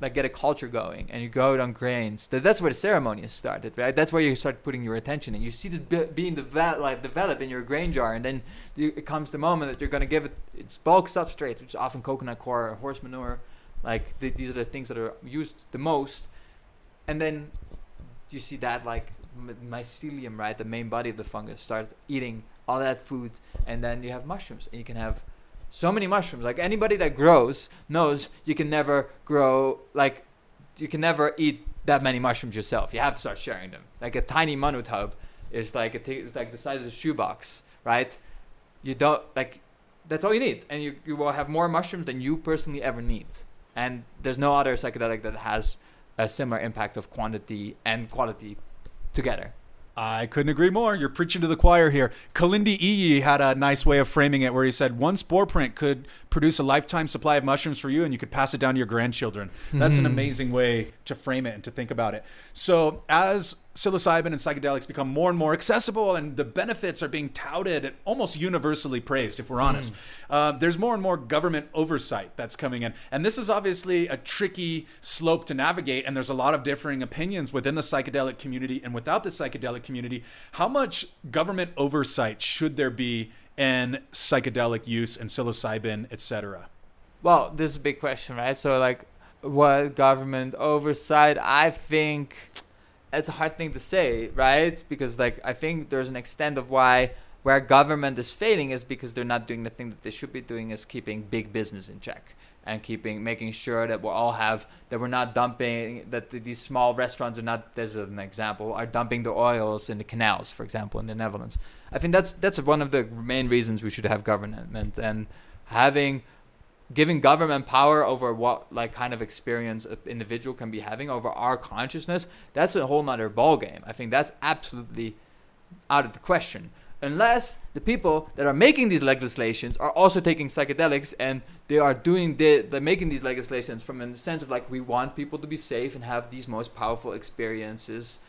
like get a culture going and you go out on grains, that, that's where the ceremony is started, right? That's where you start putting your attention and you see this be- being develop, like develop in your grain jar, and then you, it comes the moment that you're going to give it its bulk substrate, which is often coconut coir or horse manure. Like th- these are the things that are used the most, and then you see that like mycelium, right, the main body of the fungus, starts eating all that food, and then you have mushrooms, and you can have so many mushrooms. Like anybody that grows knows you can never grow like you can never eat that many mushrooms yourself. You have to start sharing them. Like a tiny monotub is like a t- it's like the size of a shoebox, right? You don't like that's all you need, and you you will have more mushrooms than you personally ever need. And there's no other psychedelic that has a similar impact of quantity and quality together. I couldn't agree more. You're preaching to the choir here. Kalindi Iyi had a nice way of framing it where he said one spore print could produce a lifetime supply of mushrooms for you and you could pass it down to your grandchildren. That's an hmm. amazing way to frame it and to think about it. So, as psilocybin and psychedelics become more and more accessible and the benefits are being touted and almost universally praised, if we're honest, uh, there's more and more government oversight that's coming in. And this is obviously a tricky slope to navigate, and there's a lot of differing opinions within the psychedelic community and without the psychedelic community. How much government oversight should there be in psychedelic use and psilocybin, etc.? Well, this is a big question, right? So, like, what government oversight? I think it's a hard thing to say, right? Because, like, I think there's an extent of why where government is failing is because they're not doing the thing that they should be doing is keeping big business in check and keeping making sure that we all have that we're not dumping that these small restaurants are not as an example are dumping the oils in the canals for example in the Netherlands I think that's that's one of the main reasons we should have government and having giving government power over what like kind of experience an individual can be having over our consciousness that's a whole nother ball game I think that's absolutely out of the question. Unless the people that are making these legislations are also taking psychedelics and they are doing the making these legislations from a sense of like we want people to be safe and have these most powerful experiences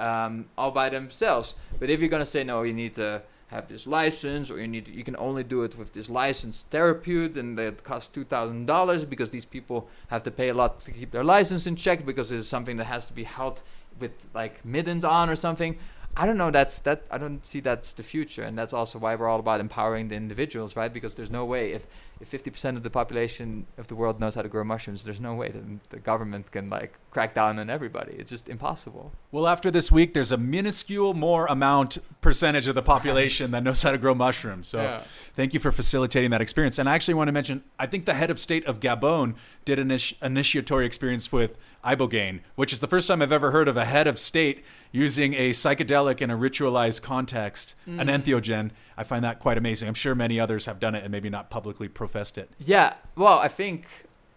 um, all by themselves. But if you're going to say no you need to have this license or you need to, you can only do it with this licensed therapist and that costs two thousand dollars because these people have to pay a lot to keep their license in check because it's something that has to be held with like middens on or something. I don't know. That's that. I don't see that's the future, and that's also why we're all about empowering the individuals, right? Because there's no way if if 50% of the population of the world knows how to grow mushrooms, there's no way that the government can like crack down on everybody. It's just impossible. Well, after this week, there's a minuscule more amount percentage of the population that knows how to grow mushrooms. So, Yeah. thank you for facilitating that experience. And I actually want to mention, I think the head of state of Gabon did an initiatory experience with ibogaine, which is the first time I've ever heard of a head of state using a psychedelic in a ritualized context, an entheogen. I find that quite amazing. I'm sure many others have done it and maybe not publicly professed it. Yeah, well, I think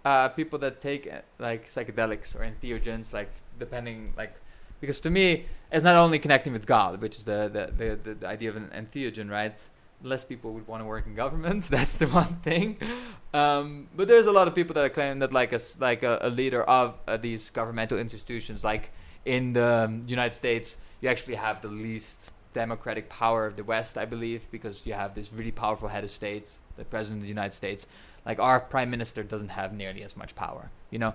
uh, people that take uh, like psychedelics or entheogens, like depending, like because to me, it's not only connecting with God, which is the, the, the, the idea of an entheogen, right? Less people would want to work in government. That's the one thing. Um, but there's a lot of people that are claiming that like a like a, a leader of uh, these governmental institutions, like in the um, United States, you actually have the least democratic power of the West, I believe, because you have this really powerful head of states, the president of the United States. Like our prime minister doesn't have nearly as much power. You know,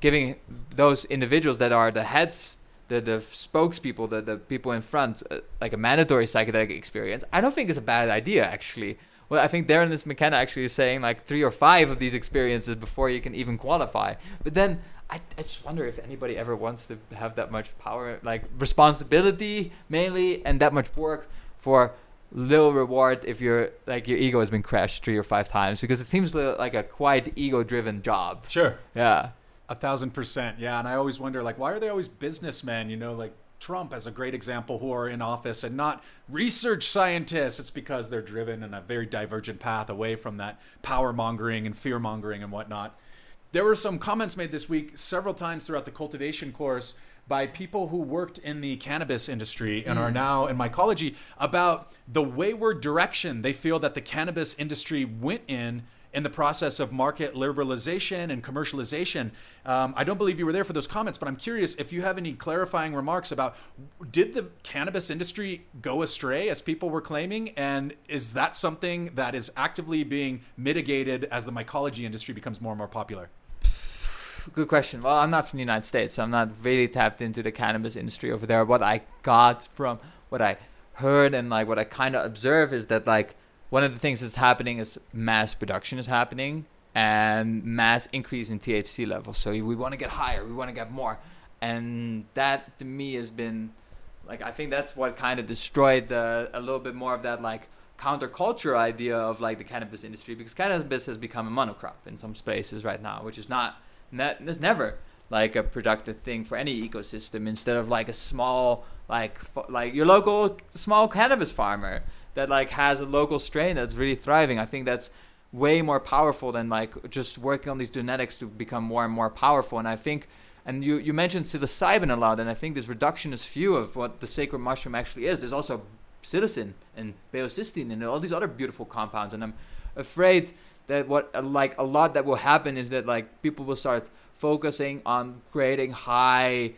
giving those individuals that are the heads, the the spokespeople, the the people in front, uh, like a mandatory psychedelic experience, I don't think it's a bad idea actually. Well, I think Terence McKenna actually is saying like three or five of these experiences before you can even qualify. But then I, I just wonder if anybody ever wants to have that much power, like responsibility mainly, and that much work for little reward if you're like your ego has been crashed three or five times because it seems like a quite ego-driven job. Sure. Yeah. A thousand percent. Yeah. And I always wonder, like, why are they always businessmen? You know, like Trump as a great example who are in office and not research scientists. It's because they're driven in a very divergent path away from that power mongering and fear mongering and whatnot. There were some comments made this week several times throughout the cultivation course by people who worked in the cannabis industry and are mm. now in mycology about the wayward direction they feel that the cannabis industry went in in the process of market liberalization and commercialization. Um, I don't believe you were there for those comments, but I'm curious if you have any clarifying remarks about did the cannabis industry go astray as people were claiming? And is that something that is actively being mitigated as the mycology industry becomes more and more popular? Good question. Well, I'm not from the United States, so I'm not really tapped into the cannabis industry over there. What I got from what I heard and like what I kind of observe is that like one of the things that's happening is mass production is happening and mass increase in THC levels. So we want to get higher, we want to get more, and that to me has been like I think that's what kind of destroyed the a little bit more of that like counterculture idea of like the cannabis industry because cannabis has become a monocrop in some spaces right now, which is not that that's never like a productive thing for any ecosystem instead of like a small like like your local small cannabis farmer that like has a local strain that's really thriving. I think that's way more powerful than like just working on these genetics to become more and more powerful. And i think and you, you mentioned psilocybin a lot and i think this reductionist view of what the sacred mushroom actually is there's also psilocin and baeocystin and all these other beautiful compounds. And i'm afraid that what like a lot that will happen is that like people will start focusing on creating high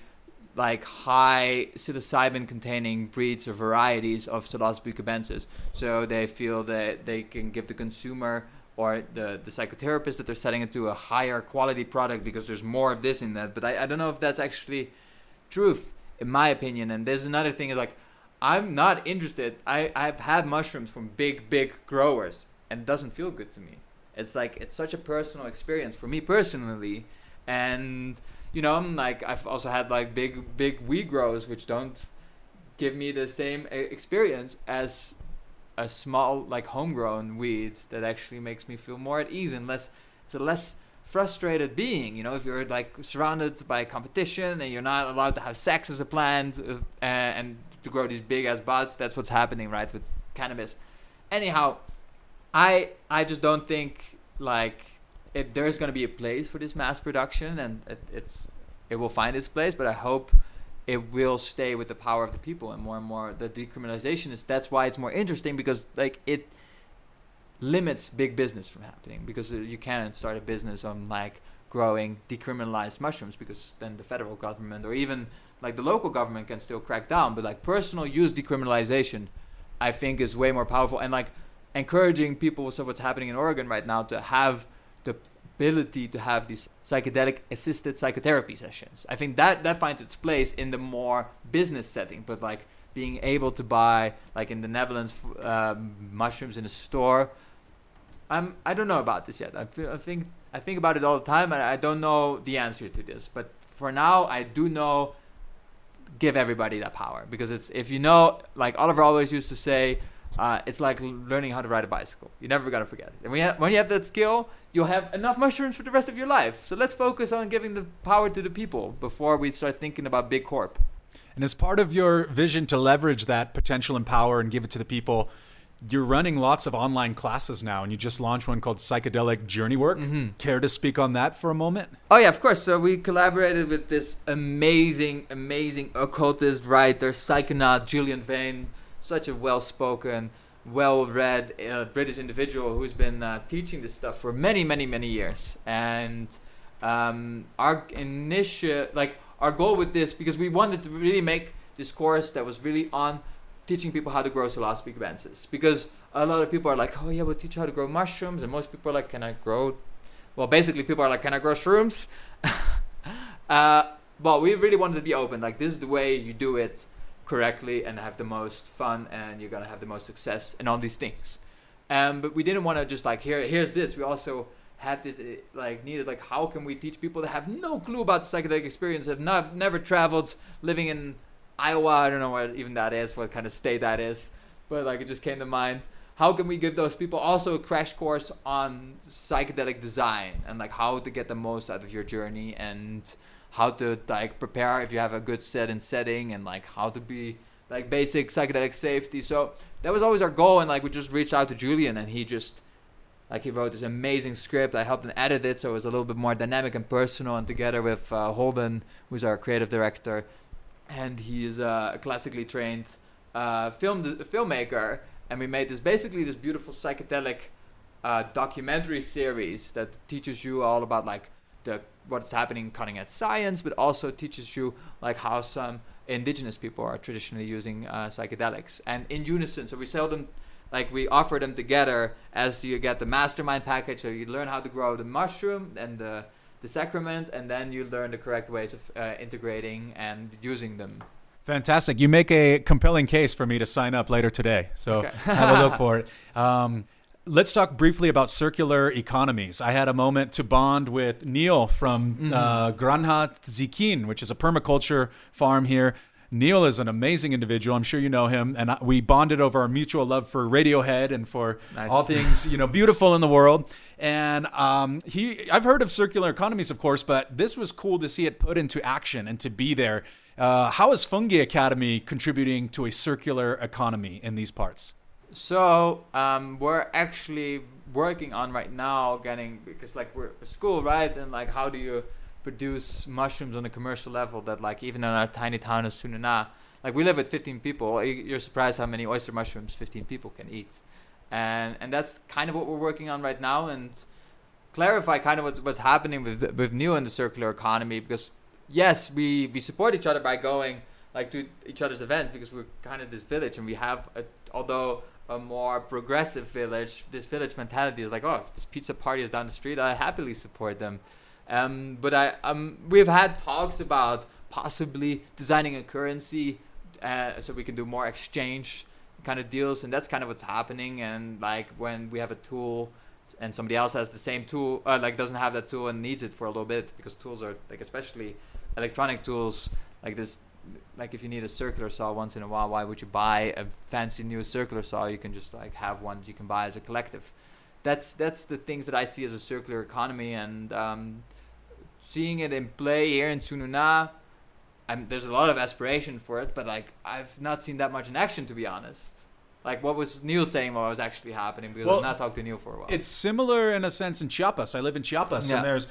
like high psilocybin containing breeds or varieties of Psilocybe cubensis. So they feel that they can give the consumer or the, the psychotherapist that they're setting it to a higher quality product because there's more of this in that. But I, I don't know if that's actually truth in my opinion. And there's another thing is like i'm not interested. I, i've had mushrooms from big big growers and it doesn't feel good to me. It's like it's such a personal experience for me personally. And you know i'm like i've also had like big big weed grows which don't give me the same experience as a small like homegrown weed that actually makes me feel more at ease and less it's a less frustrated being you know? If you're like surrounded by competition and you're not allowed to have sex as a plant uh, and to grow these big ass buds that's what's happening right with cannabis. Anyhow i i just don't think like it, there's going to be a place for this mass production and it, it's it will find its place but i hope it will stay with the power of the people and more and more the decriminalization is that's why it's more interesting because like it limits big business from happening because uh, you can't start a business on like growing decriminalized mushrooms because then the federal government or even like the local government can still crack down but like personal use decriminalization I think is way more powerful and like encouraging people. So what's happening in Oregon right now to have the ability to have these psychedelic assisted psychotherapy sessions. I think that that finds its place in the more business setting, but like being able to buy like in the Netherlands um, mushrooms in a store. I'm I don't know about this yet. I, feel, I think I think about it all the time, and I don't know the answer to this. But for now, I do know give everybody that power because it's if you know like Oliver always used to say uh, it's like learning how to ride a bicycle You're never gonna forget it and when you, have, when you have that skill you'll have enough mushrooms for the rest of your life so let's focus on giving the power to the people before we start thinking about big corp and as part of your vision to leverage that potential and power and give it to the people you're running lots of online classes now, and you just launched one called Psychedelic Journey Work. Mm-hmm. Care to speak on that for a moment? Oh yeah, of course. So we collaborated with this amazing, amazing occultist writer, psychonaut Julian Vayne, such a well-spoken, well-read uh, British individual who's been uh, teaching this stuff for many, many, many years. And um, our initial, like our goal with this, because we wanted to really make this course that was really on teaching people how to grow psilocybe cubensis because a lot of people are like, oh yeah, we'll teach you how to grow mushrooms, and most people are like, can I grow? Well, basically, people are like, can I grow shrooms? uh, but we really wanted to be open. Like this is the way you do it correctly and have the most fun, and you're gonna have the most success and all these things. Um, but we didn't want to just like here, here's this. We also had this eh, like needed like how can we teach people that have no clue about psychedelic experience, have not never traveled, living in Iowa. I don't know what even that is, what kind of state that is, but like it just came to mind. How can we give those people also a crash course on psychedelic design and like how to get the most out of your journey and how to like prepare if you have a good set and setting and like how to be like basic psychedelic safety. So that was always our goal, and like we just reached out to Julian, and he just like he wrote this amazing script. I helped him edit it, so it was a little bit more dynamic and personal. And together with uh, Holden, who's our creative director, and he is a classically trained uh, film filmmaker. And we made this basically this beautiful psychedelic uh, documentary series that teaches you all about like the what's happening cutting edge science, but also teaches you like how some indigenous people are traditionally using uh, psychedelics and in unison. So we sell them like we offer them together as you get the mastermind package. So you learn how to grow the mushroom and the the sacrament, and then you learn the correct ways of uh, integrating and using them. Fantastic. You make a compelling case for me to sign up later today. So okay. have a look for it. Um, let's talk briefly about circular economies. I had a moment to bond with Neil from mm-hmm. uh, Granha Zikin, which is a permaculture farm here. Neil is an amazing individual. I'm sure you know him, and we bonded over our mutual love for Radiohead and for nice. all things you know beautiful in the world. And um, he, I've heard of circular economies, of course, but this was cool to see it put into action and to be there. Uh, how is Fungi Academy contributing to a circular economy in these parts? So um, we're actually working on right now getting because like we're a school, right? And like, how do you produce mushrooms on a commercial level that like even in our tiny town of Tzununa, like we live with 15 people, you're surprised how many oyster mushrooms 15 people can eat, and and that's kind of what we're working on right now. And clarify kind of what's, what's happening with with Neil in the circular economy because yes we we support each other by going like to each other's events because we're kind of this village and we have a, although a more progressive village this village mentality is like oh if this pizza party is down the street I happily support them um, but I um, we've had talks about possibly designing a currency uh, so we can do more exchange kind of deals, and that's kind of what's happening. And like when we have a tool and somebody else has the same tool, uh, like doesn't have that tool and needs it for a little bit because tools are like especially electronic tools like this. Like if you need a circular saw once in a while, why would you buy a fancy new circular saw? You can just like have one you can buy as a collective. That's that's the things that I see as a circular economy, and um, seeing it in play here in Tzununa, I'm, there's a lot of aspiration for it, but like I've not seen that much in action to be honest. Like what was Neil saying what was actually happening because well, I've not talked to Neil for a while. It's similar in a sense in Chiapas. I live in Chiapas yeah. and there's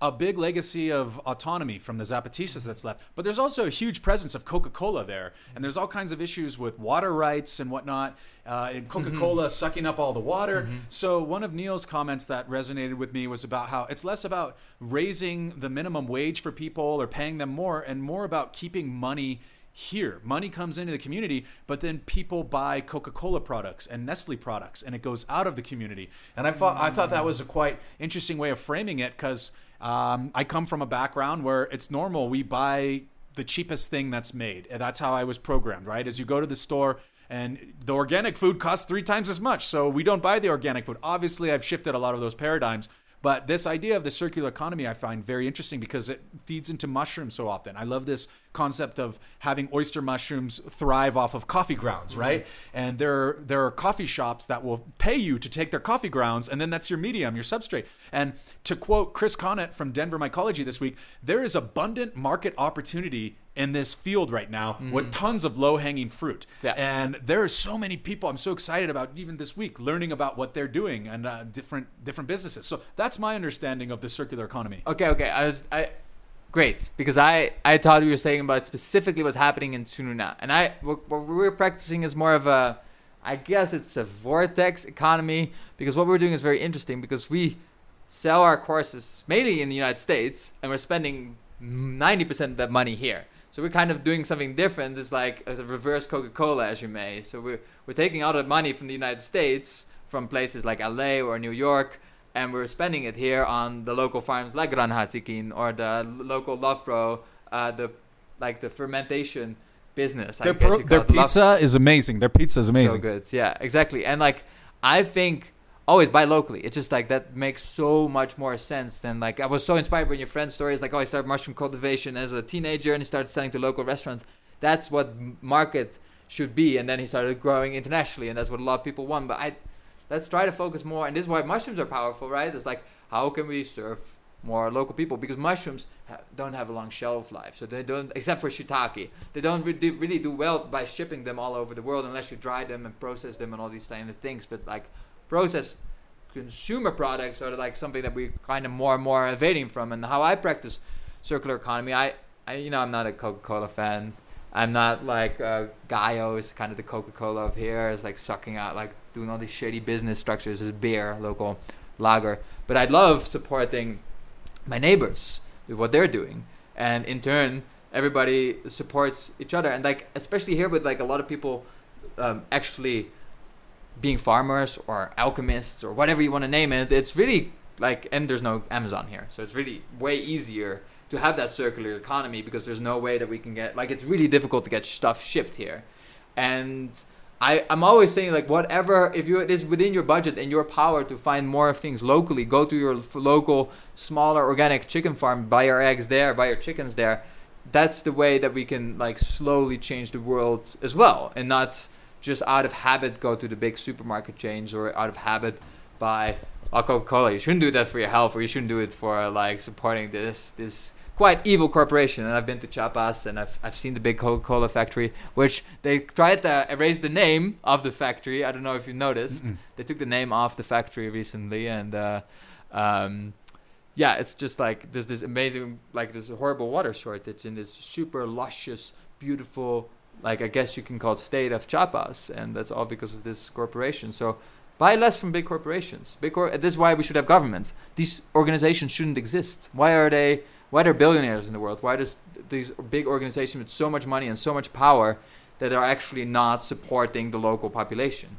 a big legacy of autonomy from the Zapatistas that's left. But there's also a huge presence of Coca Cola there. And there's all kinds of issues with water rights and whatnot. Uh, and Coca Cola mm-hmm. sucking up all the water. Mm-hmm. So, one of Neil's comments that resonated with me was about how it's less about raising the minimum wage for people or paying them more and more about keeping money here. Money comes into the community, but then people buy Coca-Cola products and Nestle products, and it goes out of the community. And I thought I thought that was a quite interesting way of framing it because um, I come from a background where it's normal we buy the cheapest thing that's made. That's how I was programmed, right? As you go to the store and the organic food costs three times as much, so we don't buy the organic food. Obviously, I've shifted a lot of those paradigms. But this idea of the circular economy I find very interesting because it feeds into mushrooms so often. I love this concept of having oyster mushrooms thrive off of coffee grounds, right? Mm-hmm. And there there are coffee shops that will pay you to take their coffee grounds and then that's your medium, your substrate. And to quote Chris Connett from Denver Mycology this week, there is abundant market opportunity in this field right now mm-hmm. with tons of low hanging fruit. Yeah. And there are so many people I'm so excited about even this week learning about what they're doing and uh, different different businesses. So that's my understanding of the circular economy. Okay, okay. I was I great because I I thought you were saying about specifically what's happening in Tzununa. And I what, what we're practicing is more of a I guess it's a vortex economy because what we're doing is very interesting because we sell our courses mainly in the United States and we're spending 90% of that money here. So we're kind of doing something different. It's like as a reverse Coca-Cola, as you may. So we're we're taking all the money from the United States, from places like LA or New York, and we're spending it here on the local farms like Ranhatsikin or the local Lovebro, uh, the like the fermentation business. Their, pro- their pizza is amazing. Their pizza is amazing. So good. Yeah, exactly. And like I think always buy locally. It's just like that makes so much more sense than like I was so inspired when your friend's story is like, oh, I started mushroom cultivation as a teenager and he started selling to local restaurants. That's what market should be, and then he started growing internationally, and that's what a lot of people want. But I let's try to focus more, and this is why mushrooms are powerful, right? It's like how can we serve more local people because mushrooms ha- don't have a long shelf life, so they don't, except for shiitake, they don't re- really do well by shipping them all over the world unless you dry them and process them and all these kind of things. But like processed consumer products are like something that we kind of more and more evading from. And how I practice circular economy, I, I you know, I'm not a Coca-Cola fan. I'm not like uh, Gallo is kind of the Coca-Cola of here. Is like sucking out, like doing all these shady business structures as beer, local lager. But I love supporting my neighbors with what they're doing, and in turn, everybody supports each other. And like especially here with like a lot of people um, actually being farmers or alchemists or whatever you want to name it, it's really like, and there's no Amazon here, so it's really way easier to have that circular economy because there's no way that we can get like it's really difficult to get stuff shipped here, and I I'm always saying like whatever if you it is within your budget and your power to find more things locally, go to your local smaller organic chicken farm, buy your eggs there, buy your chickens there. That's the way that we can like slowly change the world as well, and not just out of habit go to the big supermarket chains or out of habit buy a Coca-Cola. You shouldn't do that for your health, or you shouldn't do it for like supporting this this quite evil corporation. And I've been to Chiapas and I've I've seen the big Coca-Cola factory, which they tried to erase the name of the factory. I don't know if you noticed. Mm-mm. They took the name off the factory recently, and uh, um, yeah, it's just like there's this amazing like this horrible water shortage in this super luscious, beautiful like I guess you can call it state of Chiapas, and that's all because of this corporation. So buy less from big corporations. Big cor- this is why we should have governments. These organizations shouldn't exist. Why are they? Why are there billionaires in the world? Why does these big organizations with so much money and so much power that are actually not supporting the local population?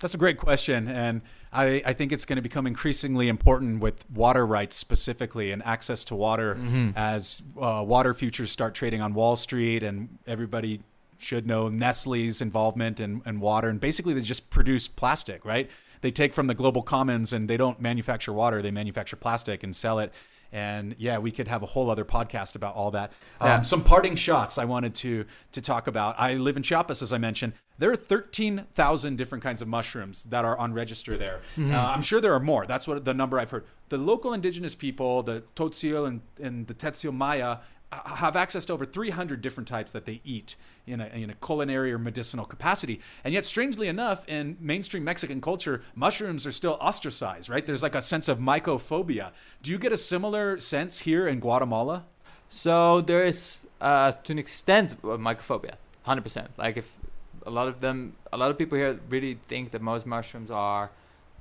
That's a great question, and I, I think it's going to become increasingly important with water rights specifically and access to water mm-hmm. as uh, water futures start trading on Wall Street and everybody should know Nestle's involvement in, in water. And basically, they just produce plastic, right? They take from the global commons and they don't manufacture water, they manufacture plastic and sell it. And yeah, we could have a whole other podcast about all that. Um. Some parting shots I wanted to to talk about. I live in Chiapas, as I mentioned. There are 13,000 different kinds of mushrooms that are on register there. Mm-hmm. Uh, I'm sure there are more. That's what the number I've heard. The local indigenous people, the Tzotzil and, and the Tzeltal Maya, have access to over 300 different types that they eat in a, in a culinary or medicinal capacity. And yet, strangely enough, in mainstream Mexican culture, mushrooms are still ostracized, right? There's like a sense of mycophobia. Do you get a similar sense here in Guatemala? So there is, uh, to an extent, mycophobia, 100%. Like if a lot of them, a lot of people here really think that most mushrooms are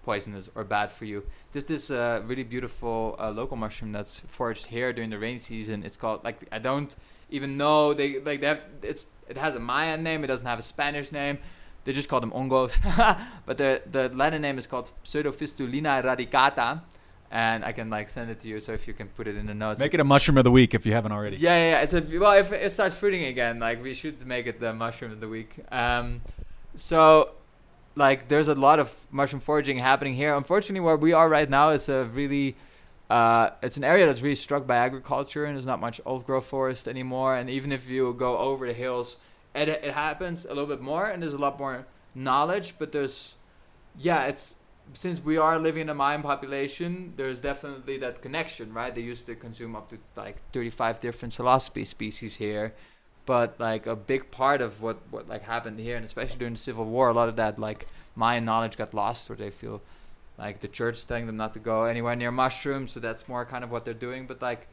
poisonous or bad for you. There's this uh, really beautiful uh, local mushroom that's foraged here during the rainy season. It's called like I don't even know they like they have, it's it has a Mayan name. It doesn't have a Spanish name. They just call them hongos, but the the Latin name is called Pseudofistulina radicata, and I can like send it to you. So if you can put it in the notes. Make it a mushroom of the week if you haven't already. Yeah, yeah, yeah. It's a well. If it starts fruiting again, like we should make it the mushroom of the week. Um, so like there's a lot of mushroom foraging happening here. Unfortunately, where we are right now is a really uh, it's an area that's really struck by agriculture and there's not much old growth forest anymore. And even if you go over the hills, it, it happens a little bit more and there's a lot more knowledge. But there's, yeah, it's since we are living in a Mayan population, there's definitely that connection, right? They used to consume up to like 35 different psilocybe species here but like a big part of what what like happened here and especially during the civil war a lot of that like mayan knowledge got lost or they feel like the church telling them not to go anywhere near mushrooms so that's more kind of what they're doing but like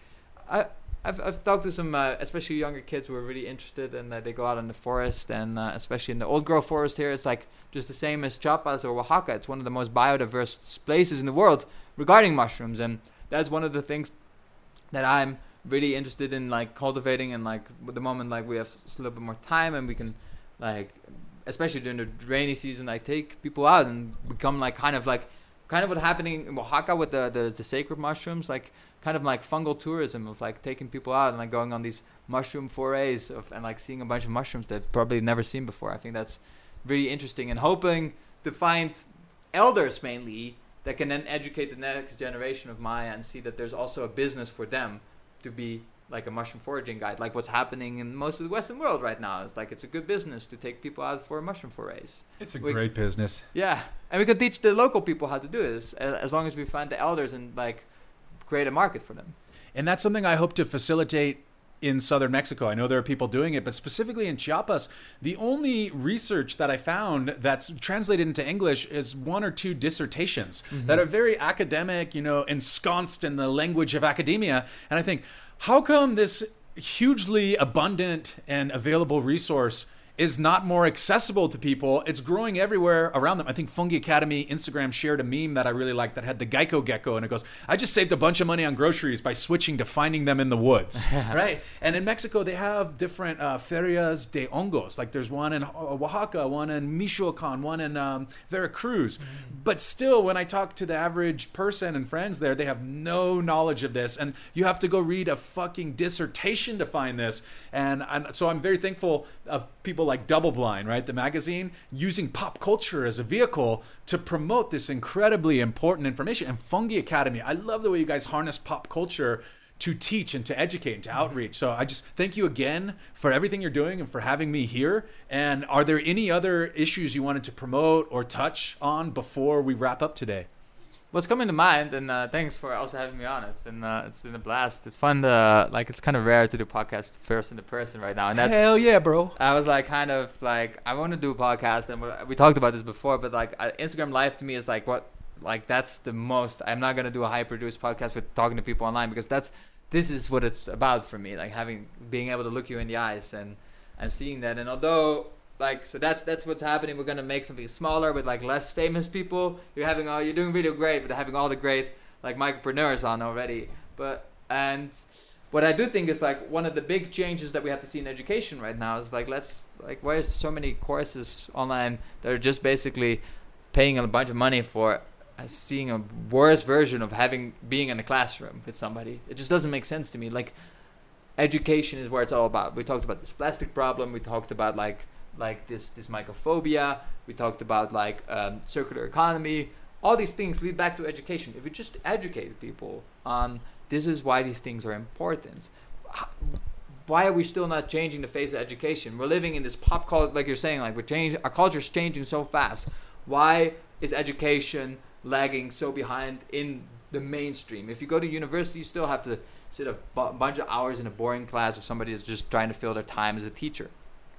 i I've, I've talked to some, uh, especially younger kids who are really interested and uh, they go out in the forest and uh, especially in the old growth forest here, it's like just the same as Chiapas or Oaxaca. It's one of the most biodiverse places in the world regarding mushrooms. And that's one of the things that I'm really interested in like cultivating and like the moment like we have a little bit more time and we can like especially during the rainy season like take people out and become like kind of like kind of what happening in Oaxaca with the, the the sacred mushrooms like kind of like fungal tourism of like taking people out and like going on these mushroom forays of and like seeing a bunch of mushrooms that probably never seen before. I think that's really interesting and hoping to find elders mainly that can then educate the next generation of Maya and see that there's also a business for them to be like a mushroom foraging guide, like what's happening in most of the Western world right now. It's like it's a good business to take people out for mushroom forays. It's a We- great business. Yeah, and we could teach the local people how to do this as long as we find the elders and like create a market for them. And that's something I hope to facilitate in southern Mexico. I know there are people doing it, but specifically in Chiapas, the only research that I found that's translated into English is one or two dissertations mm-hmm. that are very academic, you know, ensconced in the language of academia. And I think, how come this hugely abundant and available resource is not more accessible to people. It's growing everywhere around them. I think Fungi Academy Instagram shared a meme that I really liked that had the Geico gecko, and it goes, "I just saved a bunch of money on groceries by switching to finding them in the woods." right? And in Mexico, they have different uh, ferias de hongos. Like there's one in uh, Oaxaca, one in Michoacan, one in um, Veracruz. But still, when I talk to the average person and friends there, they have no knowledge of this, and you have to go read a fucking dissertation to find this. And, and so I'm very thankful of people like Double Blind, right, the magazine, using pop culture as a vehicle to promote this incredibly important information. And Fungi Academy, I love the way you guys harness pop culture to teach and to educate and to outreach. So I just thank you again for everything you're doing and for having me here. And are there any other issues you wanted to promote or touch on before we wrap up today? What's coming to mind, and uh, thanks for also having me on. It's been uh, it's been a blast. It's fun to like. It's kind of rare to do podcast person to person right now, and that's Hell yeah, bro. I was like, kind of like, I want to do a podcast, and we- we talked about this before, but like, uh, Instagram Live to me is like what, like that's the most. I'm not gonna do a high produced podcast with talking to people online because that's this is what it's about for me, like having being able to look you in the eyes and and seeing that. And although like so that's that's what's happening. We're gonna make something smaller with like less famous people. You're having all you're doing really great, but having all the great like mycopreneurs on already. But and what I do think is like one of the big changes that we have to see in education right now is like let's like why is so many courses online that are just basically paying a bunch of money for seeing a worse version of having being in a classroom with somebody. It just doesn't make sense to me. Like education is where it's all about. We talked about this plastic problem. We talked about like like this this mycophobia. We talked about like um, circular economy. All these things lead back to education. If you just educate people on this is why these things are important. Why are we still not changing the face of education? We're living in this pop culture, like you're saying, like we're changing. Our culture is changing so fast. Why is education lagging so behind in the mainstream? If you go to university, you still have to sit a bunch of hours in a boring class of somebody that's just trying to fill their time as a teacher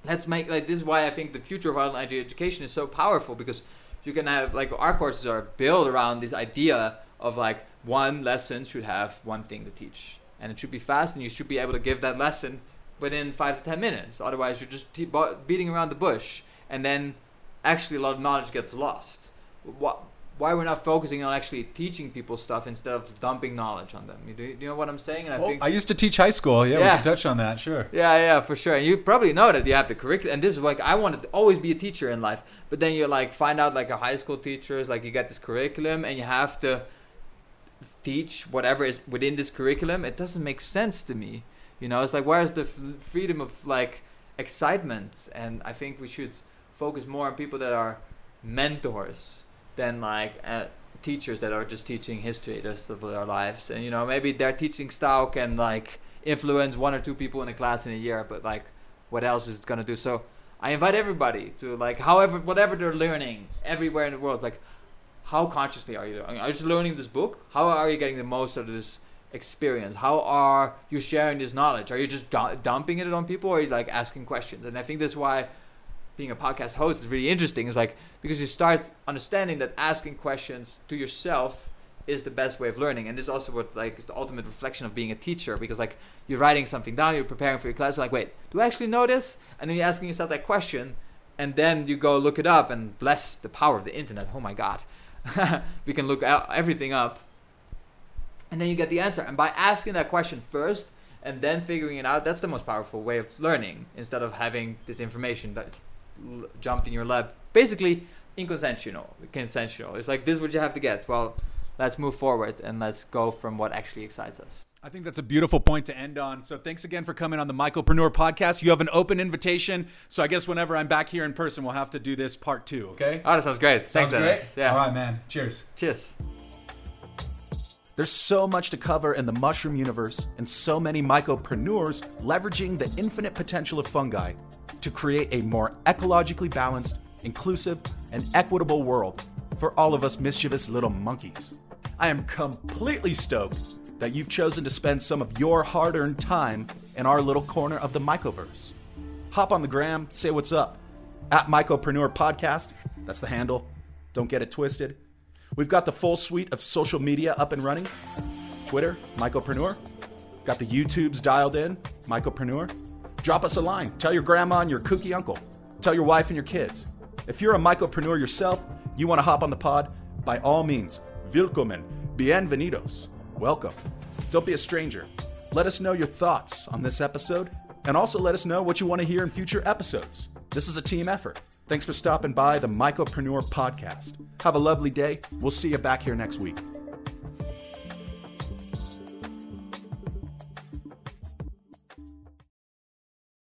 let's make like this is why I think the future of online education is so powerful because you can have like our courses are built around this idea of like one lesson should have one thing to teach. And it should be fast and you should be able to give that lesson within five to ten minutes. Otherwise you're just te- beating around the bush and then actually a lot of knowledge gets lost. What why we're not focusing on actually teaching people stuff instead of dumping knowledge on them. You do, do you know what I'm saying? And I Well, think I used to teach high school. Yeah, we can touch on that. Sure. yeah, yeah, for sure. And you probably know that you have the curriculum. And this is like I wanted to always be a teacher in life, but then you like find out like a high school teacher is like you get this curriculum and you have to teach whatever is within this curriculum. It doesn't make sense to me. You know, it's like where's the f- freedom of like excitement? And I think we should focus more on people that are mentors than like uh, teachers that are just teaching history the rest of their lives. And you know, maybe their teaching style can like influence one or two people in a class in a year, but like, what else is it gonna do? So I invite everybody to like, however, whatever they're learning everywhere in the world, like, how consciously are you doing? Are you just learning this book? How are you getting the most out of this experience? How are you sharing this knowledge? Are you just du- dumping it on people, or are you like asking questions? And I think that's why being a podcast host is really interesting. Is like because you start understanding that asking questions to yourself is the best way of learning, and this is also what like is the ultimate reflection of being a teacher. Because like you're writing something down, you're preparing for your class, like wait, do I actually know this? And then you're asking yourself that question, and then you go look it up, and bless the power of the internet. Oh my god, we can look everything up, and then you get the answer. And by asking that question first and then figuring it out, that's the most powerful way of learning instead of having this information that jumped in your lap. Basically, inconsensual. Consensual. It's like this is what you have to get. Well, let's move forward and let's go from what actually excites us. I think that's a beautiful point to end on. So thanks again for coming on the Mycopreneur podcast. You have an open invitation. So I guess whenever I'm back here in person, we'll have to do this part two. Okay. Oh, that sounds great. Thanks, Sounds Dennis. Yeah. All right, man. Cheers. Cheers. There's so much to cover in the mushroom universe, and so many mycopreneurs leveraging the infinite potential of fungi to create a more ecologically balanced, inclusive, and equitable world for all of us mischievous little monkeys. I am completely stoked that you've chosen to spend some of your hard earned time in our little corner of the mycoverse. Hop on the gram, say what's up. At Mycopreneur Podcast, that's the handle. Don't get it twisted. We've got the full suite of social media up and running Twitter, Mycopreneur. Got the YouTubes dialed in, Mycopreneur. Drop us a line. Tell your grandma and your kooky uncle. Tell your wife and your kids. If you're a mycopreneur yourself, you want to hop on the pod, by all means, willkommen, bienvenidos. Welcome. Don't be a stranger. Let us know your thoughts on this episode, and also let us know what you want to hear in future episodes. This is a team effort. Thanks for stopping by the Mycopreneur Podcast. Have a lovely day. We'll see you back here next week.